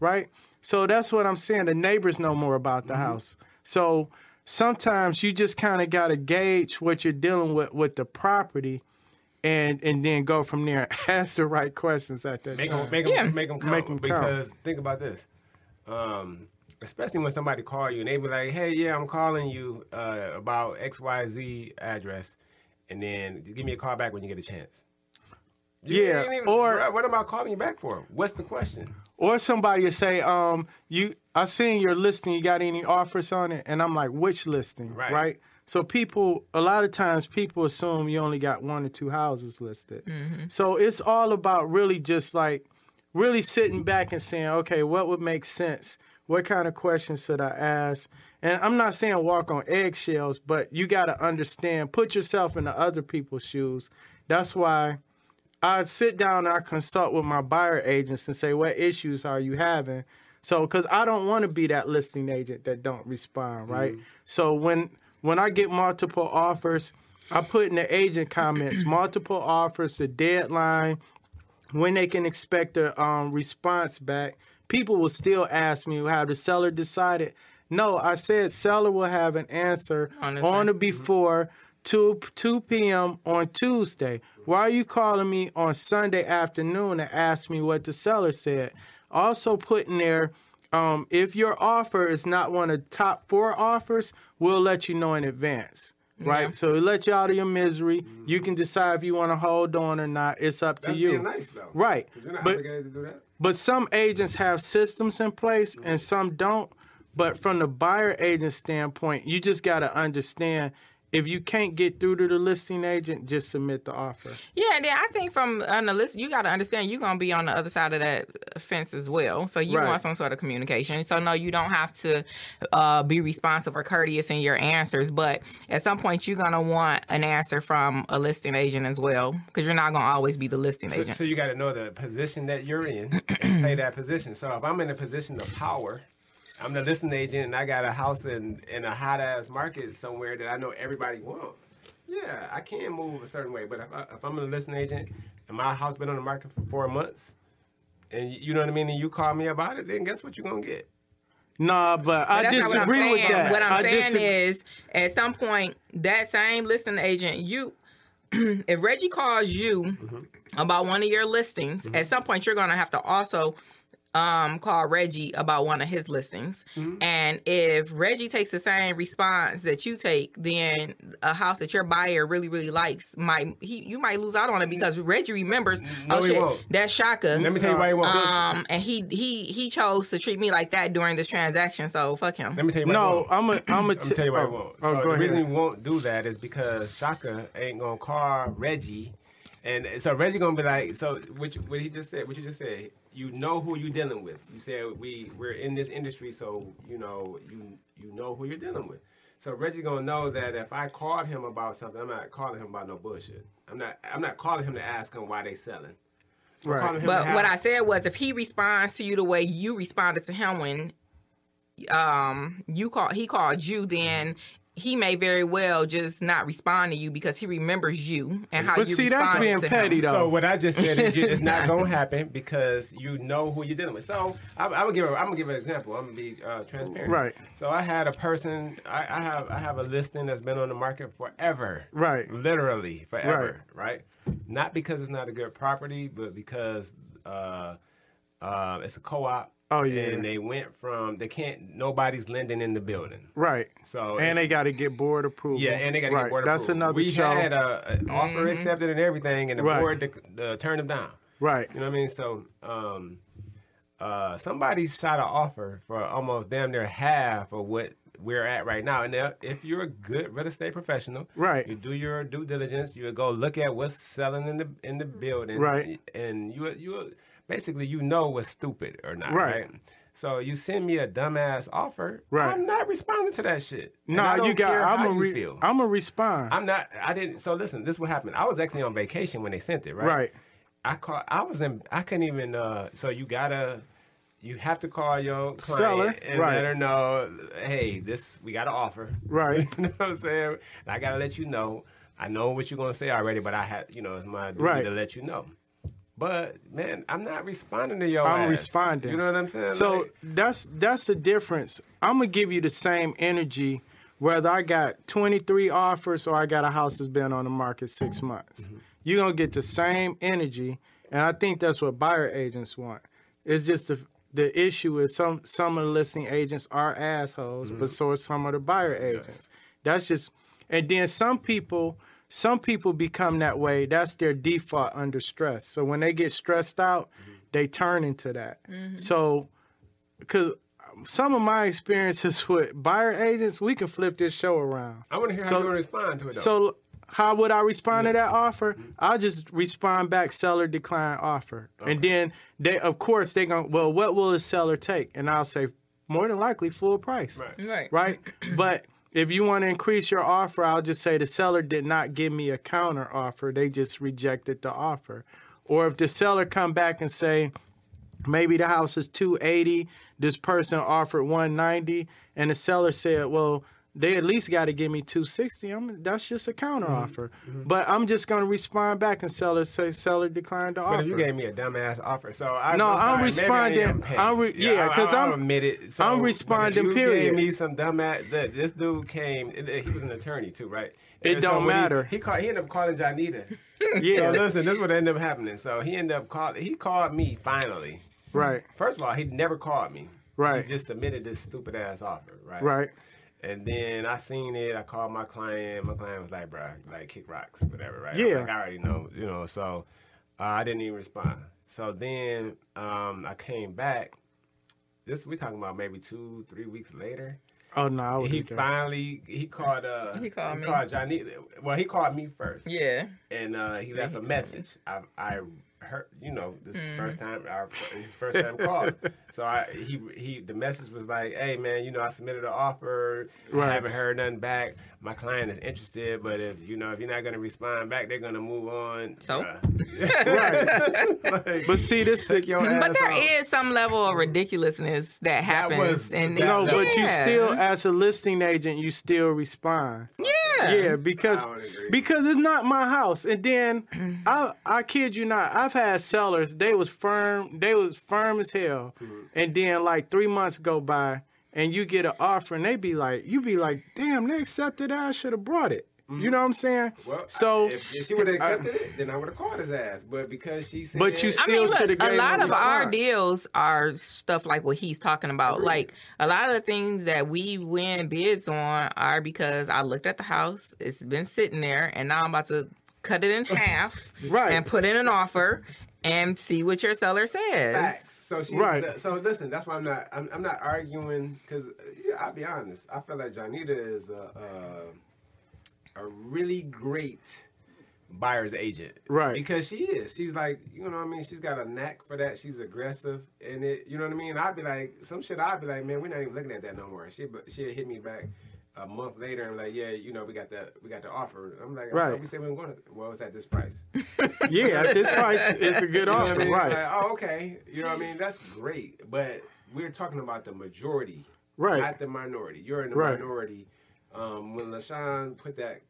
right? So that's what I'm saying. The neighbors know more about the house. So sometimes you just kind of got to gauge what you're dealing with with the property and and then go from there and ask the right questions at that Make time. them, make them, Yeah. make them count. Make 'em count. because think about this. Um, especially when somebody call you and they be like, "Hey, yeah, I'm calling you uh, about X Y Z address," and then give me a call back when you get a chance. You Yeah, even- or- what am I calling you back for? What's the question? Or somebody will say, um, you I seen your listing, you got any offers on it? And I'm like, which listing? Right. So people a lot of times people assume you only got one or two houses listed. So it's all about really just like really sitting back and saying, okay, what would make sense? What kind of questions should I ask? And I'm not saying walk on eggshells, but you got to understand, put yourself in the other people's shoes. That's why I sit down and I consult with my buyer agents and say, what issues are you having? So, because I don't want to be that listing agent that don't respond, right? So when when I get multiple offers, I put in the agent comments multiple offers, the deadline, when they can expect a um, response back. People will still ask me, how the seller decided? No, I said seller will have an answer On or before 2, 2 p.m. on Tuesday. Why are you calling me on Sunday afternoon to ask me what the seller said? Also put in there, um, if your offer is not one of the top four offers, we'll let you know in advance. Right, Yeah. so it lets you out of your misery. You can decide if you want to hold on or not. It's up to That's you. being nice though. Right, 'Cause You're not but to but some agents have systems in place and some don't. But from the buyer agent standpoint, you just got to understand if you can't get through to the listing agent, just submit the offer. Yeah, and then I think from on the list, you got to understand you're gonna be on the other side of that fence as well. So you Right. want some sort of communication. So no, you don't have to uh, be responsive or courteous in your answers, but at some point you're gonna want an answer from a listing agent as well, because you're not gonna always be the listing So, agent. so you got to know the position that you're in and play that position. So if I'm in a position of power, I'm the listing agent and I got a house in, in a hot ass market somewhere that I know everybody want. Yeah, I can move a certain way. But if, I, if I'm a listing agent and my house been on the market for four months, and you know what I mean, and you call me about it, then guess what you're gonna get? Nah, but, I That's what I'm disagree with saying. that. What I'm I saying disagree- is, at some point, that same listing agent, you, if Reggie calls you Mm-hmm. about one of your listings, at some point you're gonna have to also um call Reggie about one of his listings. Mm-hmm. And if Reggie takes the same response that you take, then a house that your buyer really really likes might he you might lose out on it because Reggie remembers No, oh shit won't. that's Shaka. Let me tell you why he won't. um and he he he chose to treat me like that during this transaction, so fuck him. Let me tell you why. he No, won't. I'm a, I'm a Let me tell you why he won't. Oh, so go the ahead. reason he won't do that is because Shaka ain't gonna call Reggie, and so Reggie gonna be like, so what, you, what he just said, what you just said, you know who you're dealing with. You said we we're in this industry, so you know you you know who you're dealing with. So Reggie gonna know that if I called him about something, I'm not calling him about no bullshit. I'm not I'm not calling him to ask him why they selling. I'm Right. calling him to But what I said was, if he responds to you the way you responded to him when um you call he called you, then he may very well just not respond to you because he remembers you and how you're doing. But you see, that's being petty, him. though. So what I just said is it's not gonna happen because you know who you're dealing with. So I'm, I'm gonna give a, I'm gonna give an example. I'm gonna be uh, transparent. Right. So I had a person. I, I have I have a listing that's been on the market forever. Right. Literally forever. Right. Not because it's not a good property, but because uh, uh, it's a co-op. Oh, yeah. And they went from they can't nobody's lending in the building. Right. So and they got to get board approval. yeah, and they got to right. get board That's approval. another we show. had a, an Mm-hmm. offer accepted and everything, and the Right. board dec- uh, turned them down. right. You know what I mean? So, um, uh, somebody shot an offer for almost damn near half of what we're at right now. And if you're a good real estate professional, Right. you do your due diligence. You would go look at what's selling in the in the building, Right. And you you basically you know what's stupid or not, Right. right? So you send me a dumbass offer, Right. I'm not responding to that shit. No, don't you got. I'm you re- feel. I'm gonna respond. I'm not. I didn't. So listen, this is what happened. I was actually on vacation when they sent it, right? Right. I call. I was in. I couldn't even. uh So you gotta. You have to call your client Seller, and right. let her know, hey, this we got an offer. Right. you know what I'm saying? And I gotta let you know. I know what you're gonna say already, but I had, you know, it's my duty Right. to let you know. But man, I'm not responding to your. I'm ass. responding. You know what I'm saying? So Like, that's that's the difference. I'm gonna give you the same energy whether I got 23 offers or I got a house that's been on the market six months. Mm-hmm. You're gonna get the same energy, and I think that's what buyer agents want. It's just the the issue is some some of the listing agents are assholes, Mm-hmm. but so are some of the buyer agents. That's just, and then some people. Some people become that way. That's their default under stress. So when they get stressed out, mm-hmm. they turn into that. Mm-hmm. So because some of my experiences with buyer agents, we can flip this show around. I want to hear how So- you're gonna respond to it. Though. So how would I respond to that offer? Mm-hmm. I'll just respond back seller decline offer. And then they of course they going well what will the seller take? And I'll say more than likely full price. Right. Right. Right? but if you want to increase your offer, I'll just say the seller did not give me a counter offer. They just rejected the offer. Or if the seller come back and say, maybe the house is 280 this person offered 190 and the seller said well they at least got to give me 260 I'm, that's just a counter Mm-hmm. offer but i'm just going to respond back and seller say seller declined the But offer if you gave me a dumbass offer, so I, No, I'm, I'm sorry, responding-. I'm re- yeah, 'cause I'll, I'm- I'll admit. So, I'm responding, You period. gave me some dumbass. That this dude came. He was an attorney too, right? It And so don't when he- matter. He, called. He ended up calling Janita. yeah So listen, this is what ended up happening. So he ended up calling He called me finally. right First of all, he never called me. Right. He just submitted this stupid ass offer, right? Right. And then I seen it. I called my client. My client was like, "Bro, like kick rocks, whatever." Right? Yeah. Like, I already know, you know. So uh, I didn't even respond. So then um, I came back. This we talking about maybe two, three weeks later. Oh no, I He finally he called. Uh, He called me. Called Johnny. Well, he called me first. Yeah. And uh, he left a message. I, I heard, you know, this is the mm. first time, our his first time call. So I, he, he, the message was like, "Hey man, you know, I submitted an offer. Right. I haven't heard nothing back. My client is interested, but if you know, if you're not gonna respond back, they're gonna move on." So? Right. Like, But see, this the take your But ass there off. is some level of ridiculousness that happens, was- and that- no, it's- but you still, as a listing agent, you still respond. yeah, Yeah, because I don't agree. because it's not my house. And then I I kid you not, I've had sellers. They was firm. They was firm as hell. Mm-hmm. And then like three months go by, and you get an offer, and they be like, you be like, damn, they accepted. I should have brought it. You know what I'm saying? Mm-hmm. Well, so, I, if, if she would have accepted it, then I would have called his ass. But because she said, But you I still mean, shoulda a lot a of our deals are stuff like what he's talking about. Like a lot of the things that we win bids on are because I looked at the house, it's been sitting there, and now I'm about to cut it in half Right. and put in an offer and see what your seller says. Facts. So she, Right. So listen, that's why I'm not. I'm, I'm not arguing because yeah, I'll be honest. I feel like Janita is a a, a really great buyer's agent. Right. Because she is. She's like, you know what I mean. She's got a knack for that. She's aggressive And it. You know what I mean. I'd be like, some shit. I'd be like, man, we're not even looking at that no more. She she hit me back. A month later, and like, yeah, you know, we got that, we got the offer. I'm like, Right. right. we said we were going to. Well, it's at this price. yeah, at this price, it's a good You know offer, I mean? right? Like, oh, okay. You know what I mean? That's great. But we're talking about the majority, Right. not the minority. You're in the Right. minority. Um, when LaShawn put that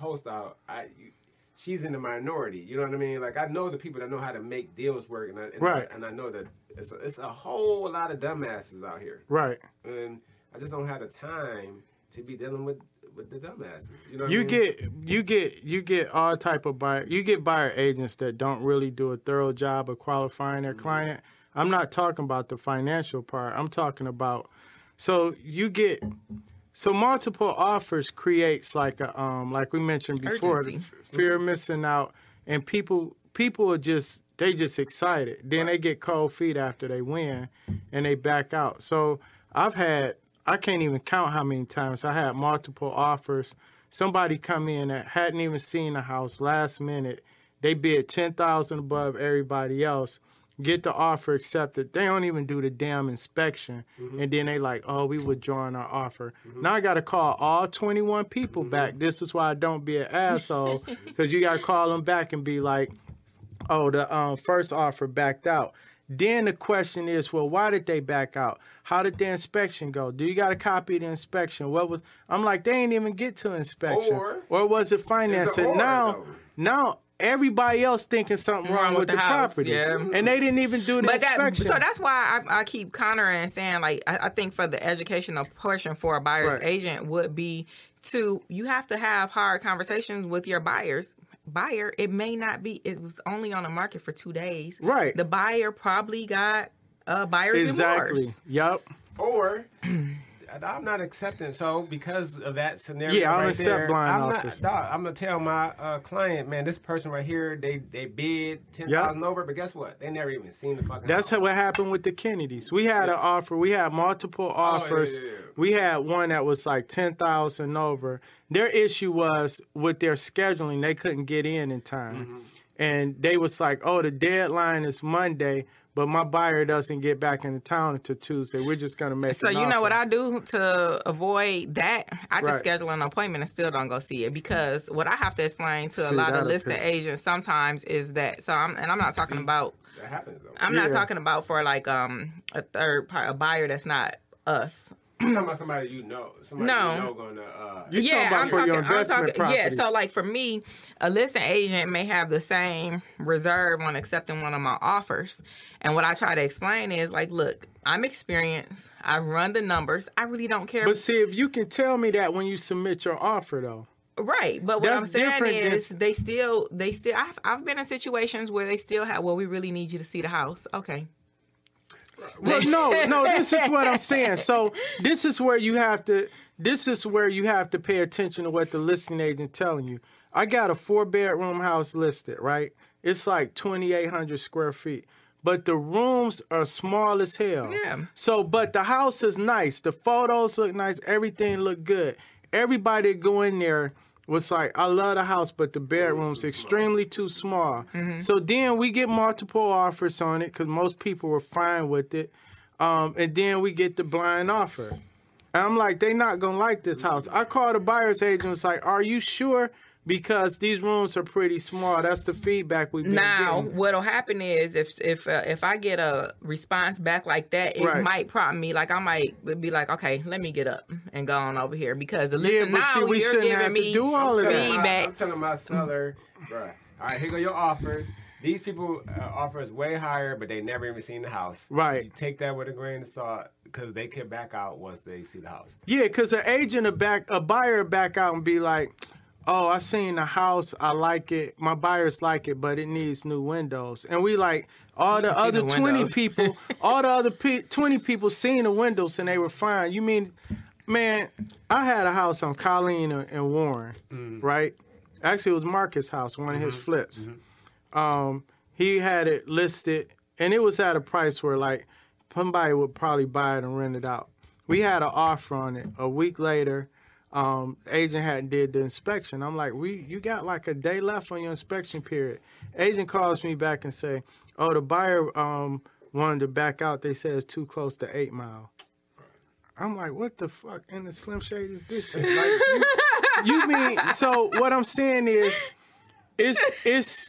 post out, I you, she's in the minority. You know what I mean? Like I know the people that know how to make deals work, and I, and, Right. I, and I know that it's a, it's a whole lot of dumbasses out here, Right. and I just don't have the time to be dealing with with the dumbasses. You know, what I You mean? get you get you get all type of buyer you get buyer agents that don't really do a thorough job of qualifying their mm-hmm. client. I'm not talking about the financial part. I'm talking about so you get so multiple offers creates like a um like we mentioned before the Urgency. fear of missing out and people people are just they just excited. Then they get cold feet after they win and they back out. So I've had I can't even count how many times I had multiple offers. Somebody come in that hadn't even seen the house last minute. They bid ten thousand above everybody else. Get the offer accepted. They don't even do the damn inspection, mm-hmm. and then they like, oh, we withdrawing our offer. Mm-hmm. Now I got to call all twenty one people mm-hmm. back. This is why I don't be an asshole, because you got to call them back and be like, oh, the um, first offer backed out. Then the question is, well, why did they back out? How did the inspection go? Do you got a copy of the inspection? What was? I'm like, they ain't even get to inspection, Or- or was it financed? It's now, though. now everybody else thinking something wrong, with, the, house, property, yeah. and they didn't even do the But that, inspection. so that's why I, I keep countering and saying like I, I think for the educational portion for a buyer's Right. agent would be to you have to have hard conversations with your buyers. Buyer, it may not be. It was only on the market for two days. Right. The buyer probably got uh, buyer's exactly. remorse. Yep. Or I'm not accepting. So because of that scenario, Yeah, I don't right accept there, blind I'm offers. Not, dog, I'm gonna tell my uh, client, man, this person right here, they they bid ten thousand over, but guess what? They never even seen the fucking. That's house. what happened with the Kennedys. We had an offer. We had multiple Oh, yeah, offers. yeah, yeah. We had one that was like ten thousand over. Their issue was with their scheduling; they couldn't get in in time, Mm-hmm. and they was like, "Oh, the deadline is Monday." But my buyer doesn't get back into town until Tuesday. We're just gonna make. It. So you know what. I do to avoid that? I just Right. schedule an appointment and still don't go see it because what I have to explain to a lot of listing agents sometimes is that. So I'm and I'm not talking about. that happens though. I'm not talking about for like um a third part a buyer that's not us. I'm talking about somebody you know, somebody No. you know gonna. Uh, You talking about for your investment Yeah, so like for me, a listing agent may have the same reserve on accepting one of my offers. And what I try to explain is like, look, I'm experienced. I've run the numbers. I really don't care. But see, if you can tell me that when you submit your offer, though. Right, but what That's I'm saying different than- is they still they still I've, I've been in situations where they still have well we really need you to see the house. Okay. Well, no, no. This is what I'm saying. So this is where you have to. This is where you have to pay attention to what the listing agent telling you. I got a four bedroom house listed, right? It's like 2,800 square feet, but the rooms are small as hell. Yeah. So, but the house is nice. The photos look nice. Everything look good. Everybody go in there was like, I love the house, but the bedroom's extremely too small. So then we get multiple offers on it because most people were fine with it. Um, and then we get the blind offer. And I'm like, they not gonna like this house. I called the buyer's agent. Was like, are you sure? Because these rooms are pretty small. That's the feedback we've been Now, getting. what'll happen is if if uh, if I get a response back like that, it Right. might prompt me. Like I might be like, okay, let me get up and go on over here because the Yeah, listen but now see, we you're shouldn't giving have to me do all of that. telling my- feedback. I'm telling my seller, bruh, all right, here go your offers. These people uh, offer is way higher, but they never even seen the house. Right. You take that with a grain of salt because they can back out once they see the house. Yeah, because an agent a back a buyer back out and be like, "Oh, I seen the house. I like it. My buyers like it, but it needs new windows." And we like all the other the twenty people, all the other pe- twenty people seen the windows and they were fine. You mean, man, I had a house on Colleen and and Warren, right? Actually, it was Marcus' house, one of his flips. Um, he had it listed, and it was at a price where like somebody would probably buy it and rent it out. We had an offer on it. A week later, um, agent hadn't did the inspection. I'm like, we you got like a day left on your inspection period. Agent calls me back and say, oh, the buyer um, wanted to back out. They said it's too close to Eight Mile. I'm like, what the fuck in the Slim Shady is this shit? Like, you, you mean so? What I'm saying is, it's it's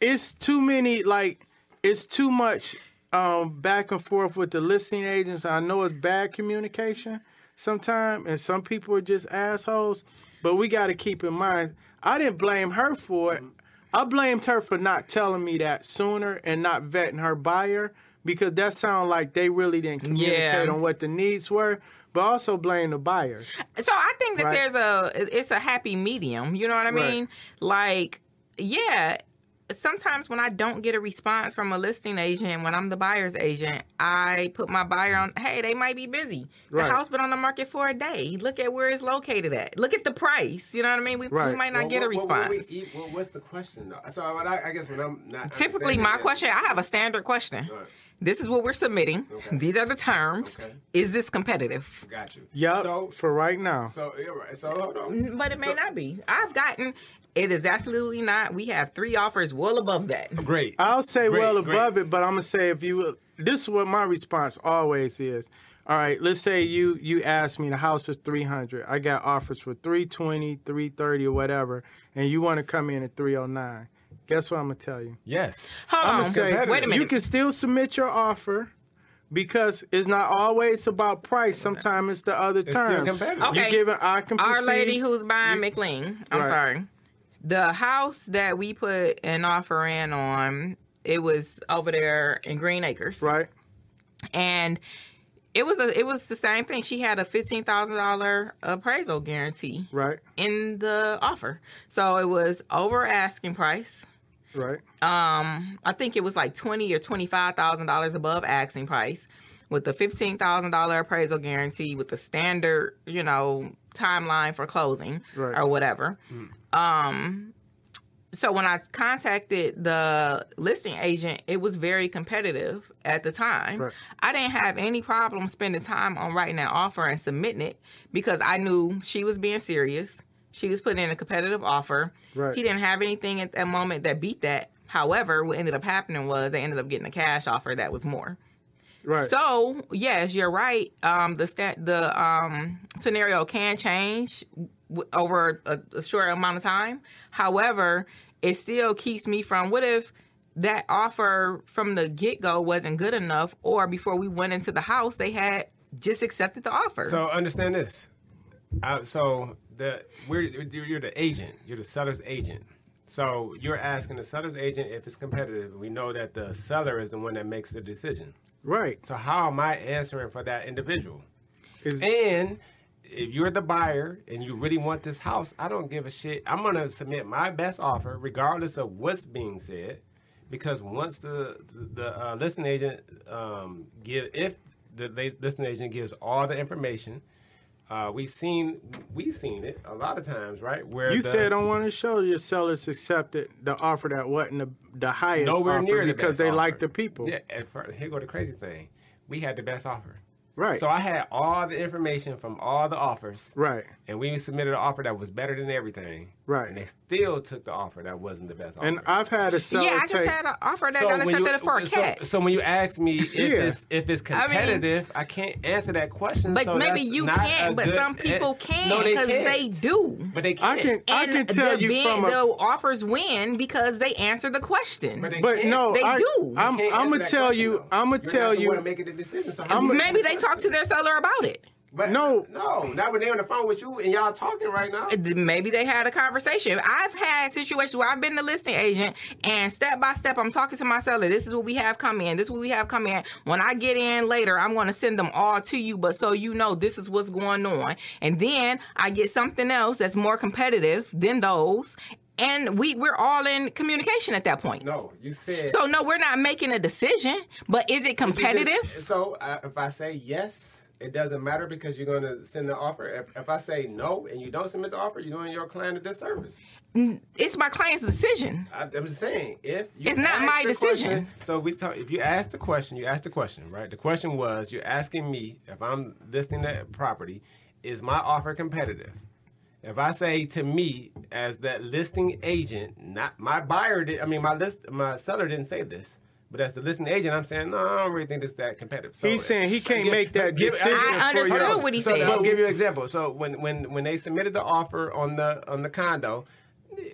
it's too many like it's too much um back and forth with the listing agents. I know it's bad communication sometimes, and some people are just assholes. But we got to keep in mind, I didn't blame her for it. Mm-hmm. I blamed her for not telling me that sooner and not vetting her buyer because that sounded like they really didn't communicate Yeah. on what the needs were. But also blame the buyer. So I think that Right. there's a it's a happy medium. You know what I Right. mean? Like, yeah. Sometimes when I don't get a response from a listing agent, when I'm the buyer's agent, I put my buyer on. Hey, they might be busy. The house been on the market for a day. Look at where it's located at. Look at the price. You know what I mean? We, we might not Well, get a what- what- what response. we eat- what- what's the question though? So I, I guess when I'm not Typically, my that- question I have a standard question. Right. This is what we're submitting. Okay. These are the terms. Okay. Is this competitive? Got you. Yup. So for right now. so you're right. So hold on. But it may So- not be. I've gotten. It is absolutely not. We have three offers well above that. Great. I'll say Great, well great. above it, but I'm gonna say if you this is what my response always is. All right, let's say you you ask me the house is 300. I got offers for 320, 330 or whatever, and you want to come in at 309. Guess what I'm gonna tell you? Yes. Hold I'm on. gonna say Wait a minute. you can still submit your offer because it's not always about price. Sometimes it's the other still terms. competitive. Okay. You giving I can Our proceed. lady who's buying McLean. I'm Right. sorry. The house that we put an offer in on, it was over there in Green Acres, right. and it was a it was the same thing. She had a fifteen thousand dollar appraisal guarantee Right. in the offer, so it was over asking price. Right. um I think it was like twenty or twenty five thousand dollars above asking price with the fifteen thousand dollar appraisal guarantee with the standard, you know, timeline for closing Right. or whatever. Um so when I contacted the listing agent, it was very competitive at the time. Right. I didn't have any problem spending time on writing that offer and submitting it because I knew she was being serious. She was putting in a competitive offer. Right. He didn't have anything at that moment that beat that. However, what ended up happening was they ended up getting a cash offer that was more. Right. So yes, you're right. Um, the sta- the um, scenario can change w- over a, a short amount of time. However, it still keeps me from what if that offer from the get go wasn't good enough, or before we went into the house, they had just accepted the offer. So understand this. Uh, so the we're you're you're the agent. You're the seller's agent. So you're asking the seller's agent if it's competitive. We know that the seller is the one that makes the decision. right. So how am I answering for that individual? Is- And if you're the buyer and you really want this house, I don't give a shit. I'm gonna submit my best offer, regardless of what's being said, because once the the uh, listing agent um, give if the listing agent gives all the information, uh, we've seen we've seen it a lot of times, right? Where You the, said on one of the shows your sellers accepted the offer that wasn't the, the highest nowhere offer near the because best they offer. like the people. Yeah, and for, here go the crazy thing: we had the best offer. Right. So I had all the information from all the offers, right. and we submitted an offer that was better than everything. Right. And they still took the offer that wasn't the best offer. And I've had a seller Yeah, I just take. had an offer that So got when you- accepted for a so- cat. So, when you ask me if Yeah. it's if it's I mean- competitive, I, can't answer that question. But so maybe you can't, but good- some people can no, they because they do. But they can't. can I can tell the, you ben- from a, the offers win because they answer the question. But they but no, They I, do. I'm I'm gonna tell question, you. though. I'm gonna You're tell you. making the decision. So how I'm you a- make Maybe they talk to their seller about it. But No. no, not when they're on the phone with you and y'all talking right now. Maybe they had a conversation. I've had situations where I've been the listing agent and step by step I'm talking to my seller. This is what we have come in. This is what we have come in. When I get in later, I'm going to send them all to you, but so you know this is what's going on. And then I get something else that's more competitive than those. And we, we're all in communication at that point. No, you said. So no, we're not making a decision, but is it competitive? So uh, if I say yes, it doesn't matter because you're going to send the offer. If, if I say no and you don't submit the offer, you're doing your client a disservice. It's my client's decision. I, I'm just saying, if you It's not my decision. question- so we talk. If you ask the question, you ask the question, right? The question was, you're asking me if I'm listing that property, is my offer competitive? If I say to me as that listing agent, not my buyer, did, I mean my list, my seller didn't say this. But as the listening agent, I'm saying no, I don't really think it's that competitive. So, He's saying he can't Give- make that give- decision I for understood you. what he so said. I'll give you an example. So when when when they submitted the offer on the on the condo,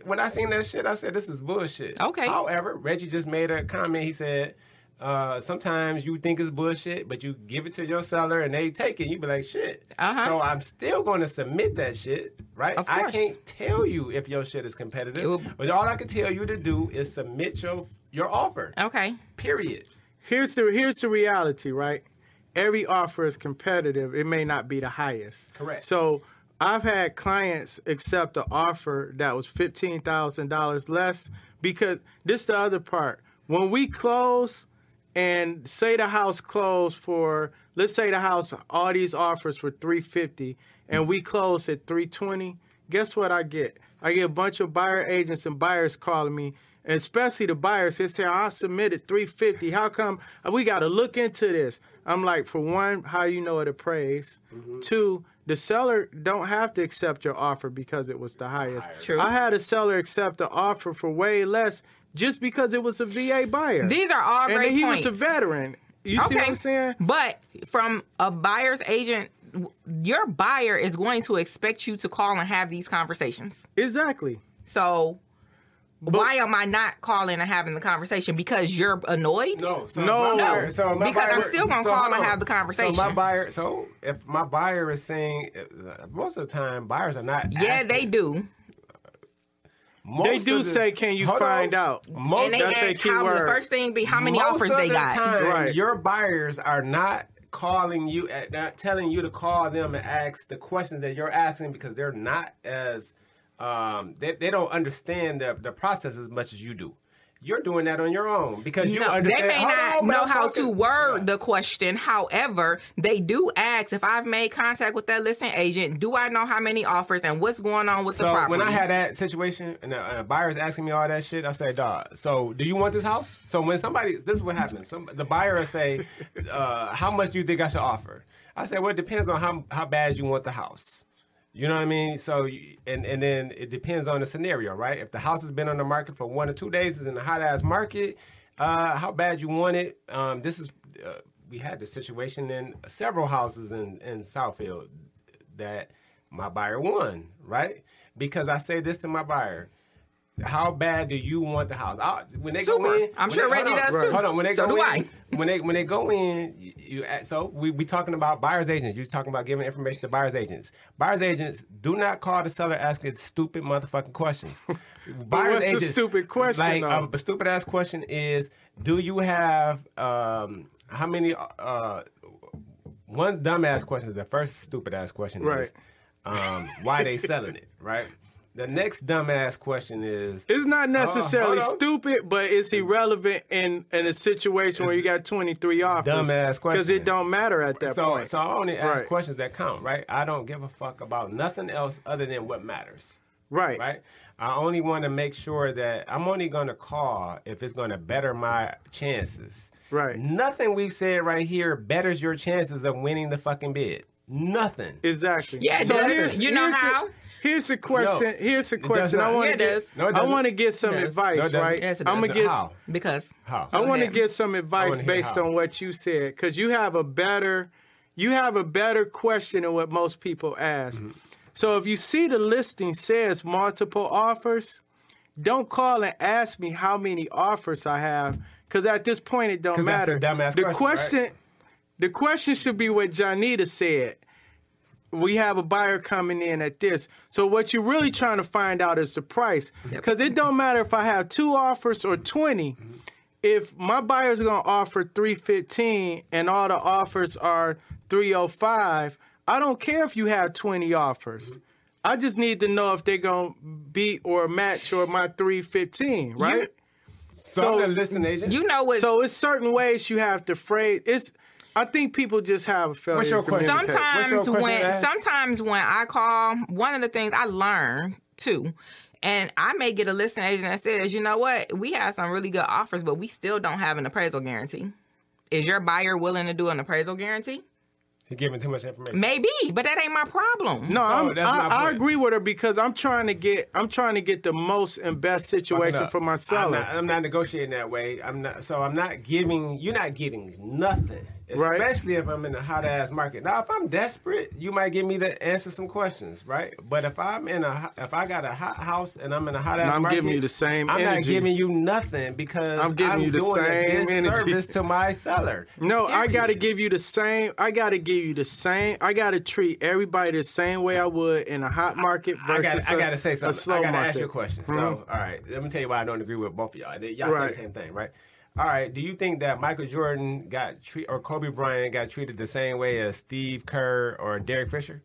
when I seen that shit, I said this is bullshit. Okay. However, Reggie just made a comment. He said. Uh, sometimes you think it's bullshit, but you give it to your seller and they take it. You be like, shit. Uh-huh. So I'm still going to submit that shit, right? Of I can't tell you if your shit is competitive, will- but all I can tell you to do is submit your your offer. Okay. Period. Here's the here's the reality, right? Every offer is competitive. It may not be the highest. Correct. So I've had clients accept an offer that was fifteen thousand dollars less because this the other part. When we close and say the house closed for let's say the house all these offers for 350 and we close at 320 guess what i get i get a bunch of buyer agents and buyers calling me and especially the buyers they say i submitted 350 how come we got to look into this i'm like for one how you know it appraised mm-hmm. two the seller don't have to accept your offer because it was the highest True. i had a seller accept the offer for way less just because it was a va buyer These are all great and he points. was a veteran. You see what I'm saying? But from a buyer's agent, your buyer is going to expect you to call and have these conversations. Exactly. So why am I not calling and having the conversation? Because you're annoyed? No, so No. my buyer, so my Because I'm still gonna so call hold and have the conversation. So my buyer, so if my buyer is saying, uh, most of the time buyers are not. Yeah, asking. they do. Most They do the- say, "Can you find on. out?" Most and they ask key how the first thing be how many most offers of they the got. Time, Right. Your buyers are not calling you, at, not telling you to call them and ask the questions that you're asking because they're not as um, they, they don't understand the the process as much as you do. You're doing that on your own because you No, they may not on, know I'm how to talking- word the question. However, they do ask if I've made contact with that listing agent. Do I know how many offers and what's going on with the So property? when I had that situation and a, a buyer's asking me all that shit, I say, "Dog, so do you want this house?" So when somebody, this is what happens. Some the buyer will say, uh, "How much do you think I should offer?" I say, "Well, it depends on how how bad you want the house." You know what I mean? So and and then it depends on the scenario, right? If the house has been on the market for one or two days, is in a hot ass market. Uh, how bad you want it? Um, this is uh, we had the situation in several houses in in Southfield that my buyer won, right? Because I say this to my buyer. How bad do you want the house? I, when they go Super. in, I'm sure they- hold Reggie on, does too. Hold on, when they So go do in, when they when they go in, you, you so we we talking about buyers agents. You're talking about giving information to buyers agents. Buyers agents do not call the seller asking stupid motherfucking questions. buyers what's the stupid question, Like um, a stupid ass question is, do you have um how many uh one dumbass question is the first stupid ass question Right. is um why they selling it right. The next dumbass question is It's not uh, necessarily hold on. stupid, but it's irrelevant in in a situation where you got 23 offers. Dumbass question. Because it don't matter at that so. point. So I only ask Right. questions that count, right? I don't give a fuck about nothing else other than what matters, right. right? I only want to make sure that I'm only going to call if it's going to better my chances. Right. Nothing we've said right here betters your chances of winning the fucking bid. Nothing. Exactly. Yeah, it does. You know here's how? A, here's a question. No, here's a it does question. I not. want Yeah, to it get. does. No, it I doesn't. want to get some It does. advice, No, it doesn't. right? Yes, it I'm gonna does. get. How? Because How? I want to ahead. get some advice wanna hear based how. on what you said because you have a better, you have a better question than what most people ask. Mm-hmm. So if you see the listing says multiple offers, don't call and ask me how many offers I have because at this point it don't 'Cause that's a matter. dumbass the question, question, right? the question should be what Janita said. We have a buyer coming in at this. So what you're really trying to find out is the price. Because it don't matter if I have two offers or 20 if my buyer's gonna offer 315 and all the offers are 305 i don't care if you have 20 offers i just need to know if they're gonna beat or match or my 315 right so, I'm so- the listing agent. you know what? so it's certain ways you have to phrase it's i think people just have a failure What's your question? communicate. What's your sometimes question, when sometimes when I call, one of the things I learn too, and I may get a listing agent that says, you know what, we have some really good offers, but we still don't have an appraisal guarantee. Is your buyer willing to do an appraisal guarantee? You're giving too much information. Maybe, but that ain't my problem. no, So I'm, that's my I, I agree with her because I'm trying to get I'm trying to get the most and best situation for my I'm seller. not, I'm not negotiating that way. I'm not. So I'm not giving. You're not getting nothing. Right. Especially if I'm in a hot ass market. Now, if I'm desperate, you might get me to answer some questions, right? But if I'm in a, if I got a hot house and I'm in a hot ass I'm market, giving you the same I'm not giving you nothing because I'm giving you the doing same energy. to my seller. No, I got to give you the same. I got to give you the same. I got to treat everybody the same way I would in a hot market versus. I a- got to say something. I got to ask you a question. So, Mhm. all right, let me tell you why I don't agree with both of y'all. Y'all Right. say the same thing, right? All right. Do you think that Michael Jordan got treat or Kobe Bryant got treated the same way as Steve Kerr or Derek Fisher?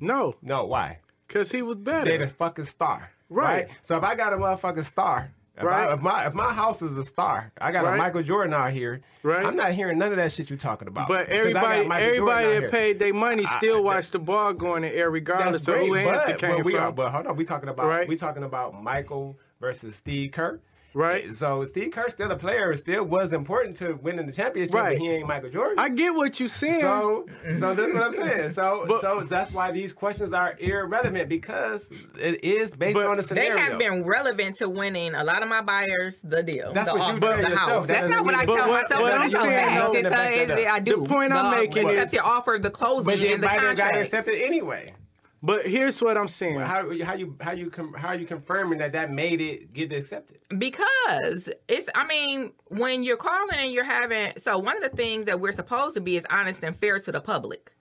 No, No. Why? because he was better. They're better. the fucking star, Right. So if I got a motherfucking star. If, Right. I, if my if my house is a star, I got a Michael Jordan out here. Right. I'm not hearing none of that shit you're talking about. But everybody, everybody that paid their money still I- watched the ball go in the air, regardless of great, who hands but, it came but we from. are, but hold on, we talking about Right. we talking about Michael versus Steve Kerr. Right. So Steve Kerr still a player, still was important to winning the championship, Right. but he ain't Michael Jordan. I get what you're saying. so, so that's what I'm saying. So, But- so that's why these questions are irrelevant because it is based on the scenario. They have been relevant to winning a lot of my buyers the deal, That's the what you offer, tell the yourself. house. That That's doesn't not what I tell But what- myself. what but I'm that's saying, fact. though- It's, uh, it's- I do. The point I'm making accept is- the offer, the closing, but you and the might have got contract. accepted anyway. But here's what I'm saying. How, how you how you com- how are you confirming that that made it get accepted? Because it's, I mean, when you're calling and you're having, so one of the things that we're supposed to be is honest and fair to the public.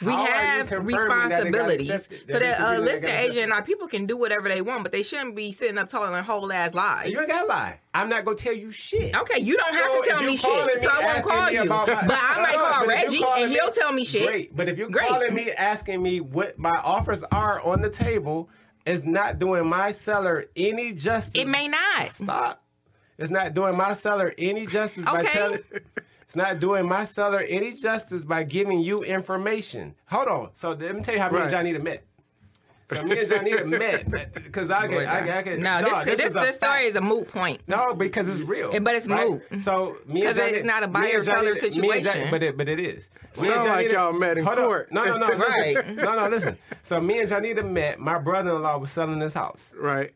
We How have confirming that responsibilities so that reason uh, listing agent, our people can do whatever they want, but they shouldn't be sitting up telling whole ass lies. You ain't gotta lie. I'm not gonna tell you shit. Okay, you don't have to tell me shit, so I won't call you. my- But I might call but if you Reggie and he'll tell me shit. Great, but if you're Great. calling me asking me what my offers are on the table, is not doing my seller any justice. It may not. stop. It's not doing my seller any justice by Okay. telling. It's not doing my seller any justice by giving you information. Hold on. So let me tell you how me Right. and Johnita met. So me and Johnita met because I get, I get, I get. No, dog, this this, is this story is a moot point. No, because it's real. Eh, but it's right? moot. So me and 'Cause it's not a buyer-seller Johnny- me and situation. Johnny- but it but it is. Me and Sound like y'all met in hold on. court. No, no, no. listen. Right. No, no, listen. So me and Janita met. My brother-in-law was selling this house right.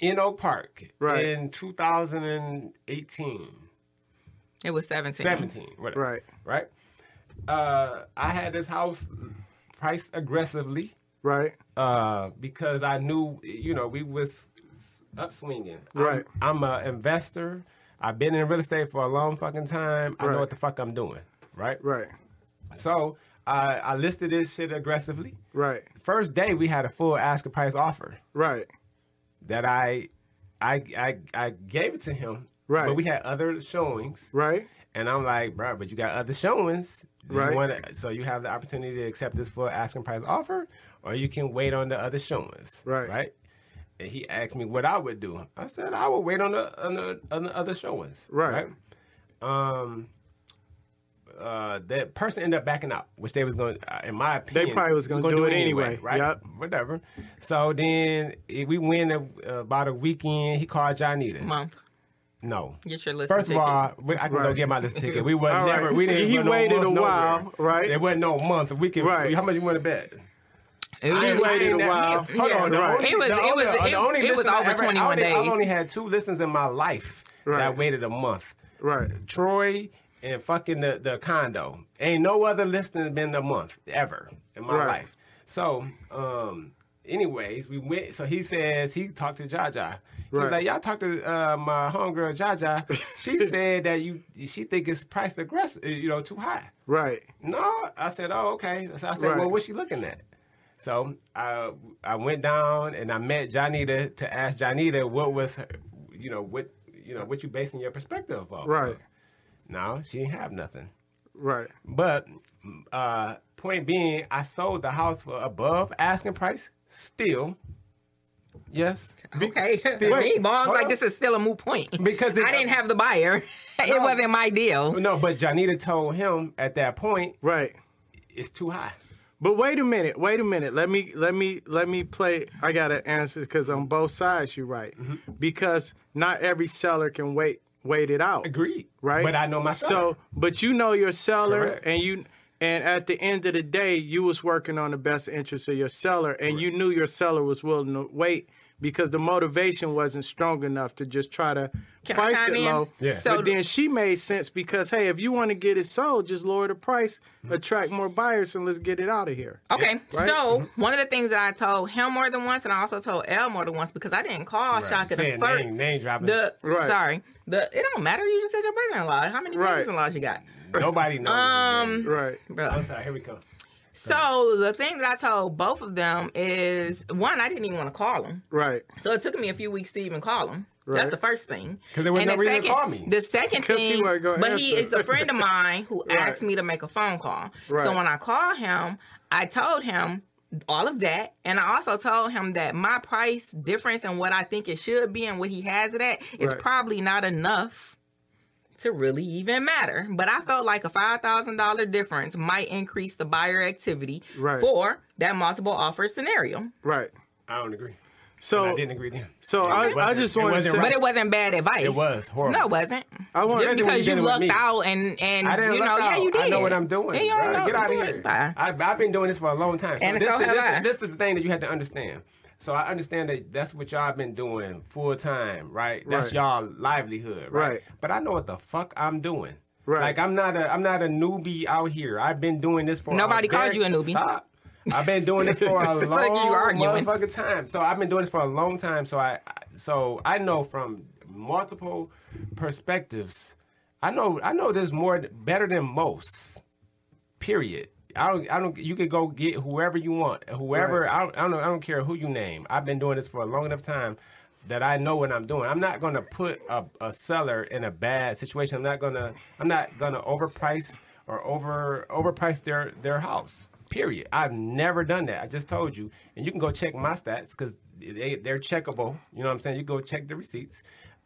in Oak Park Right. in 2018, It was 17. 17, whatever. Right. Right. Uh, I had this house priced aggressively Right. uh, because I knew, you know, we was upswinging. I'm- Right. I'm, a investor. I've been in real estate for a long fucking time. Right. I know what the fuck I'm doing. Right. Right. So I I listed this shit aggressively. Right. First day we had a full ask a price offer Right. that I I I, I gave it to him. Right. But we had other showings. Right. And I'm like, bro, but you got other showings. Do you Right. wanna- so you have the opportunity to accept this full asking price offer, or you can wait on the other showings. Right. Right. and he asked me what I would do. I said I would wait on the on the, on the other showings. Right. Um. Uh, that person ended up backing out, which they was going, uh, in my opinion, they probably was gonna do it anyway. right? Yep. Whatever. So then eh, we went uh, about a weekend. He called Johnita. Month. No. Get your list. First of all, we- I can go get my list ticket. We was All right. never. We didn't. He put no waited month a nowhere. while, right? There wasn't no month. We can. Right. How much you want to bet? it was, I waited a while. Hold Yeah. on. the Right. only- It was- the it only- was- the it- only it was over 21 I only, I've only had two listens in my life Right. that waited a month. Right. Troy and fucking the, the condo. Ain't no other listing been a month ever in my Right. life. So, um, anyways, we went. So he says he talked to Jaja. He's Right. like, y'all talked to uh, my homegirl Jaja. She said that you she think it's priced aggressive, you know, too high. Right. No, I said, oh, okay. So I said, Right. well, what's she looking at? So I I went down and I met Janita to ask Janita what was, her, you know, what you know what you basing your perspective off. Right. Of. No, she didn't have nothing. Right. But uh, point being, I sold the house for above asking price. Still, yes. Okay. Still- Me, Bong, like on. this is still a moot point. Because it- I didn't have the buyer. it wasn't my deal. No, but Janita told him at that point Right. it's too high. But wait a minute, wait a minute. Let me let me let me play. I gotta answer because on both sides you're right. Mm-hmm. Because not every seller can wait wait it out. Agreed. Right. But I know my seller. So, but you know your seller, Correct. and you and at the end of the day, you was working on the best interest of your seller, and you knew your seller was willing to wait because the motivation wasn't strong enough to just try to Can price it in? low. Yeah. So- but then she made sense because hey, if you want to get it sold, just lower the price, Mm-hmm. attract more buyers, and let's get it out of here. Okay, Right? so one of the things that I told him more than once, and I also told Elle more than once, because I didn't call Shaka the Saying first. name, name dropping. The Right. sorry, the it don't matter. You just said your brother-in-law. How many Right. brothers-in-laws you got? Nobody knows. Um, Right. bro. I'm sorry. Here we go. So the thing that I told both of them is one, I didn't even want to call them. Right. So it took me a few weeks to even call him. That's the first thing. 'Cause there was And no the reason to second, call me. The second 'Cause he thing, wasn't gonna but he is a friend of mine who Right. asked me to make a phone call. Right. So when I called him, I told him all of that, and I also told him that my price difference and what I think it should be and what he has it at is Right. probably not enough to really even matter. But I felt like a five thousand dollar difference might increase the buyer activity Right. for that multiple offer scenario. Right. I don't agree. So I didn't agree then. So I, I just it want to say, right. But it wasn't bad advice. It was horrible. No, it wasn't. I want Just because you you did it with lucked out and and I didn't you look know, out. yeah, you did. I know what I'm doing. Yeah, you know Get out of here. doing. Bye. I, I've been doing this for a long time. So And this, so is, have this, I. is, this is the thing that you have to understand. So I understand that that's what y'all been doing full time, right? That's Right. y'all livelihood, right? Right. But I know what the fuck I'm doing. Right. Like I'm not a I'm not a newbie out here. I've been doing this for Nobody a called very- you a newbie. Stop. I've been doing this for a The fuck you long arguing? motherfucking time. So I've been doing this for a long time. So I so I know from multiple perspectives. I know I know this more better than most. Period. I don't. I don't. You could go get whoever you want. Whoever. I, don't, I don't. I don't care who you name. I've been doing this for a long enough time that I know what I'm doing. I'm not going to put a, a seller in a bad situation. I'm not going to. I'm not going to overprice or over overprice their their house. Period. I've never done that. I just told you, and you can go check my stats because they they're checkable. You know what I'm saying? You go check the receipts.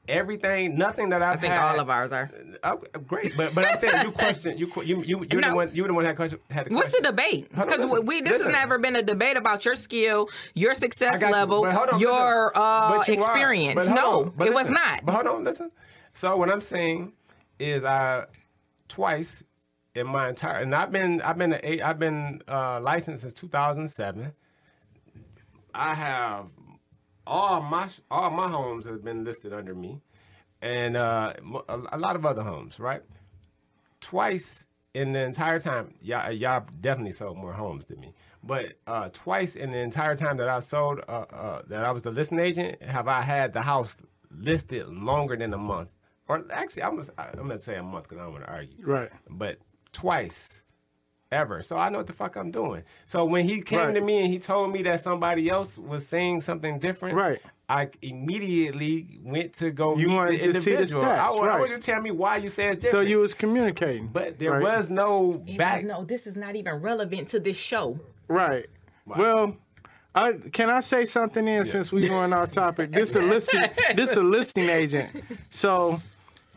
Everything, nothing that I've I think had, all of ours are. Oh, great, but but I'm saying you question you you you you're No. the one you the one that question had the What's the debate? Because we this listen. has never been a debate about your skill, your success got you, level, on, your uh, you experience. No, on, it was not. But hold on, listen. So what I'm saying is, I twice in my entire and I've been I've been a, I've been uh, licensed since 2007. I have all my all my homes have been listed under me, and uh, a, a lot of other homes, right? Twice in the entire time, y'all, y'all definitely sold more homes than me. But uh, twice in the entire time that I sold, uh, uh, that I was the listing agent, have I had the house listed longer than a month? Or actually, I'm gonna, I'm gonna say a month because I don't want to argue. Right. But twice ever. So I know what the fuck I'm doing. So when he came Right. to me and he told me that somebody else was saying something different, Right. I immediately went to go You meet wanted the to see the individual. I, stats, wa- I right. want you to tell me why you said different. So you was communicating. but there right? was no It back. was no, this is not even relevant to this show. Right. Well, I, can I say something in since we're going off topic? This a listing. this is a listing agent. So,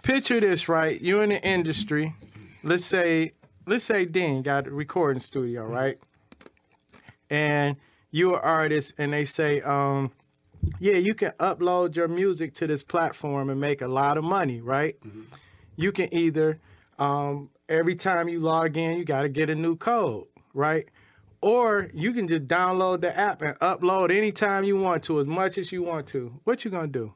picture this, right? You in the industry. Let's say, let's say Dean got a recording studio, right? And you're an artist, and they say, um, yeah, you can upload your music to this platform and make a lot of money, right? You can either um, every time you log in, you got to get a new code, right? Or you can just download the app and upload anytime you want to, as much as you want to. What you gonna do,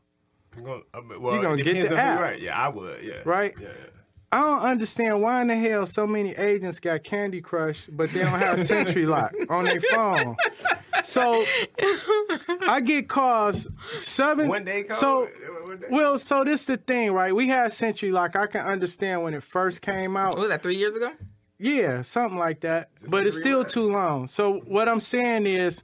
I'm gonna, uh, well, You gonna get the app. Right? Yeah, I would. Yeah. right? Yeah. yeah. I don't understand why in the hell so many agents got Candy Crush, but they don't have SentriLock on their phone. So I get calls seven. One day call, So One day. well, so this the thing, right? We had SentriLock. I can understand when it first came out. What was that? Three years ago? Yeah, something like that. But it's three still months. too long. So what I'm saying is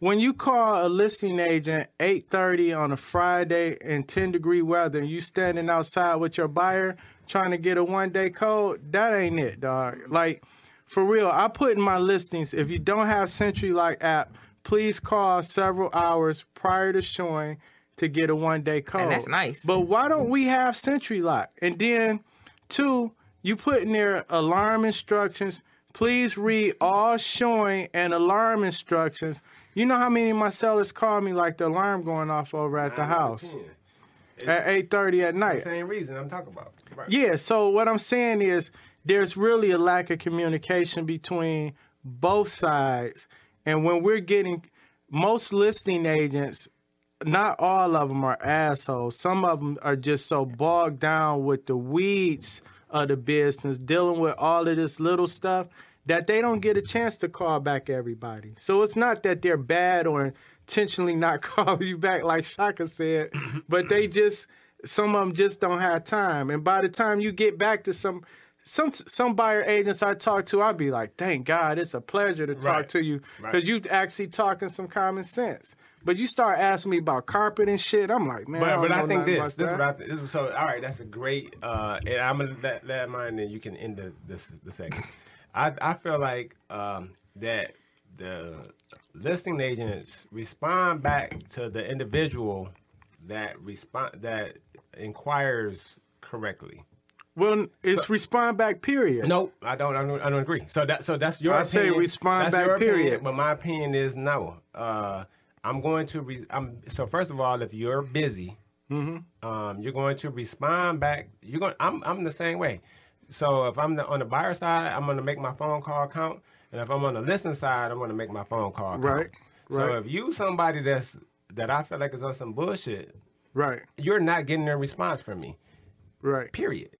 when you call a listing agent 8:30 on a Friday in 10 degree weather and you standing outside with your buyer trying to get a one day code, that ain't it, dog. Like for real, I put in my listings if you don't have SentriLock app, please call several hours prior to showing to get a one day code. that's nice. But why don't we have SentriLock? And then two, you put in there alarm instructions. Please read all showing and alarm instructions. You know how many of my sellers call me like the alarm going off over at the Nine out of house at eight thirty at night. Same reason I'm talking about. Right. Yeah, so what I'm saying is there's really a lack of communication between both sides. And when we're getting most listing agents, not all of them are assholes. Some of them are just so bogged down with the weeds of the business, dealing with all of this little stuff that they don't get a chance to call back everybody. So it's not that they're bad or intentionally not calling you back, like Shaka said, but they just some of them just don't have time. And by the time you get back to some some some buyer agents I talk to, I'll be like, thank God, it's a pleasure to talk Right. to you Right. because you actually talking some common sense. But you start asking me about carpet and shit, I'm like, man, I But, don't but I think this, this is what I think. This is, so all right, that's a great. Uh, and I'm gonna let that mind. and you can end the this the segment. I I feel like um, that the listing agents respond back to the individual that respond that inquires correctly. Well, it's respond back. Period. Nope, I don't. I don't, I don't agree. So that so that's your. I say respond That's back, your opinion, period. but my opinion is no. Uh, I'm going to. Re- I'm so first of all, if you're busy, Mm-hmm. um, you're going to respond back. You're going. I'm. I'm the same way. So if I'm the, on the buyer side, I'm going to make my phone call count, and if I'm on the listing side, I'm going to make my phone call count. Right, So right. if you somebody that's that I feel like is on some bullshit, Right. you're not getting a response from me. Right. Period.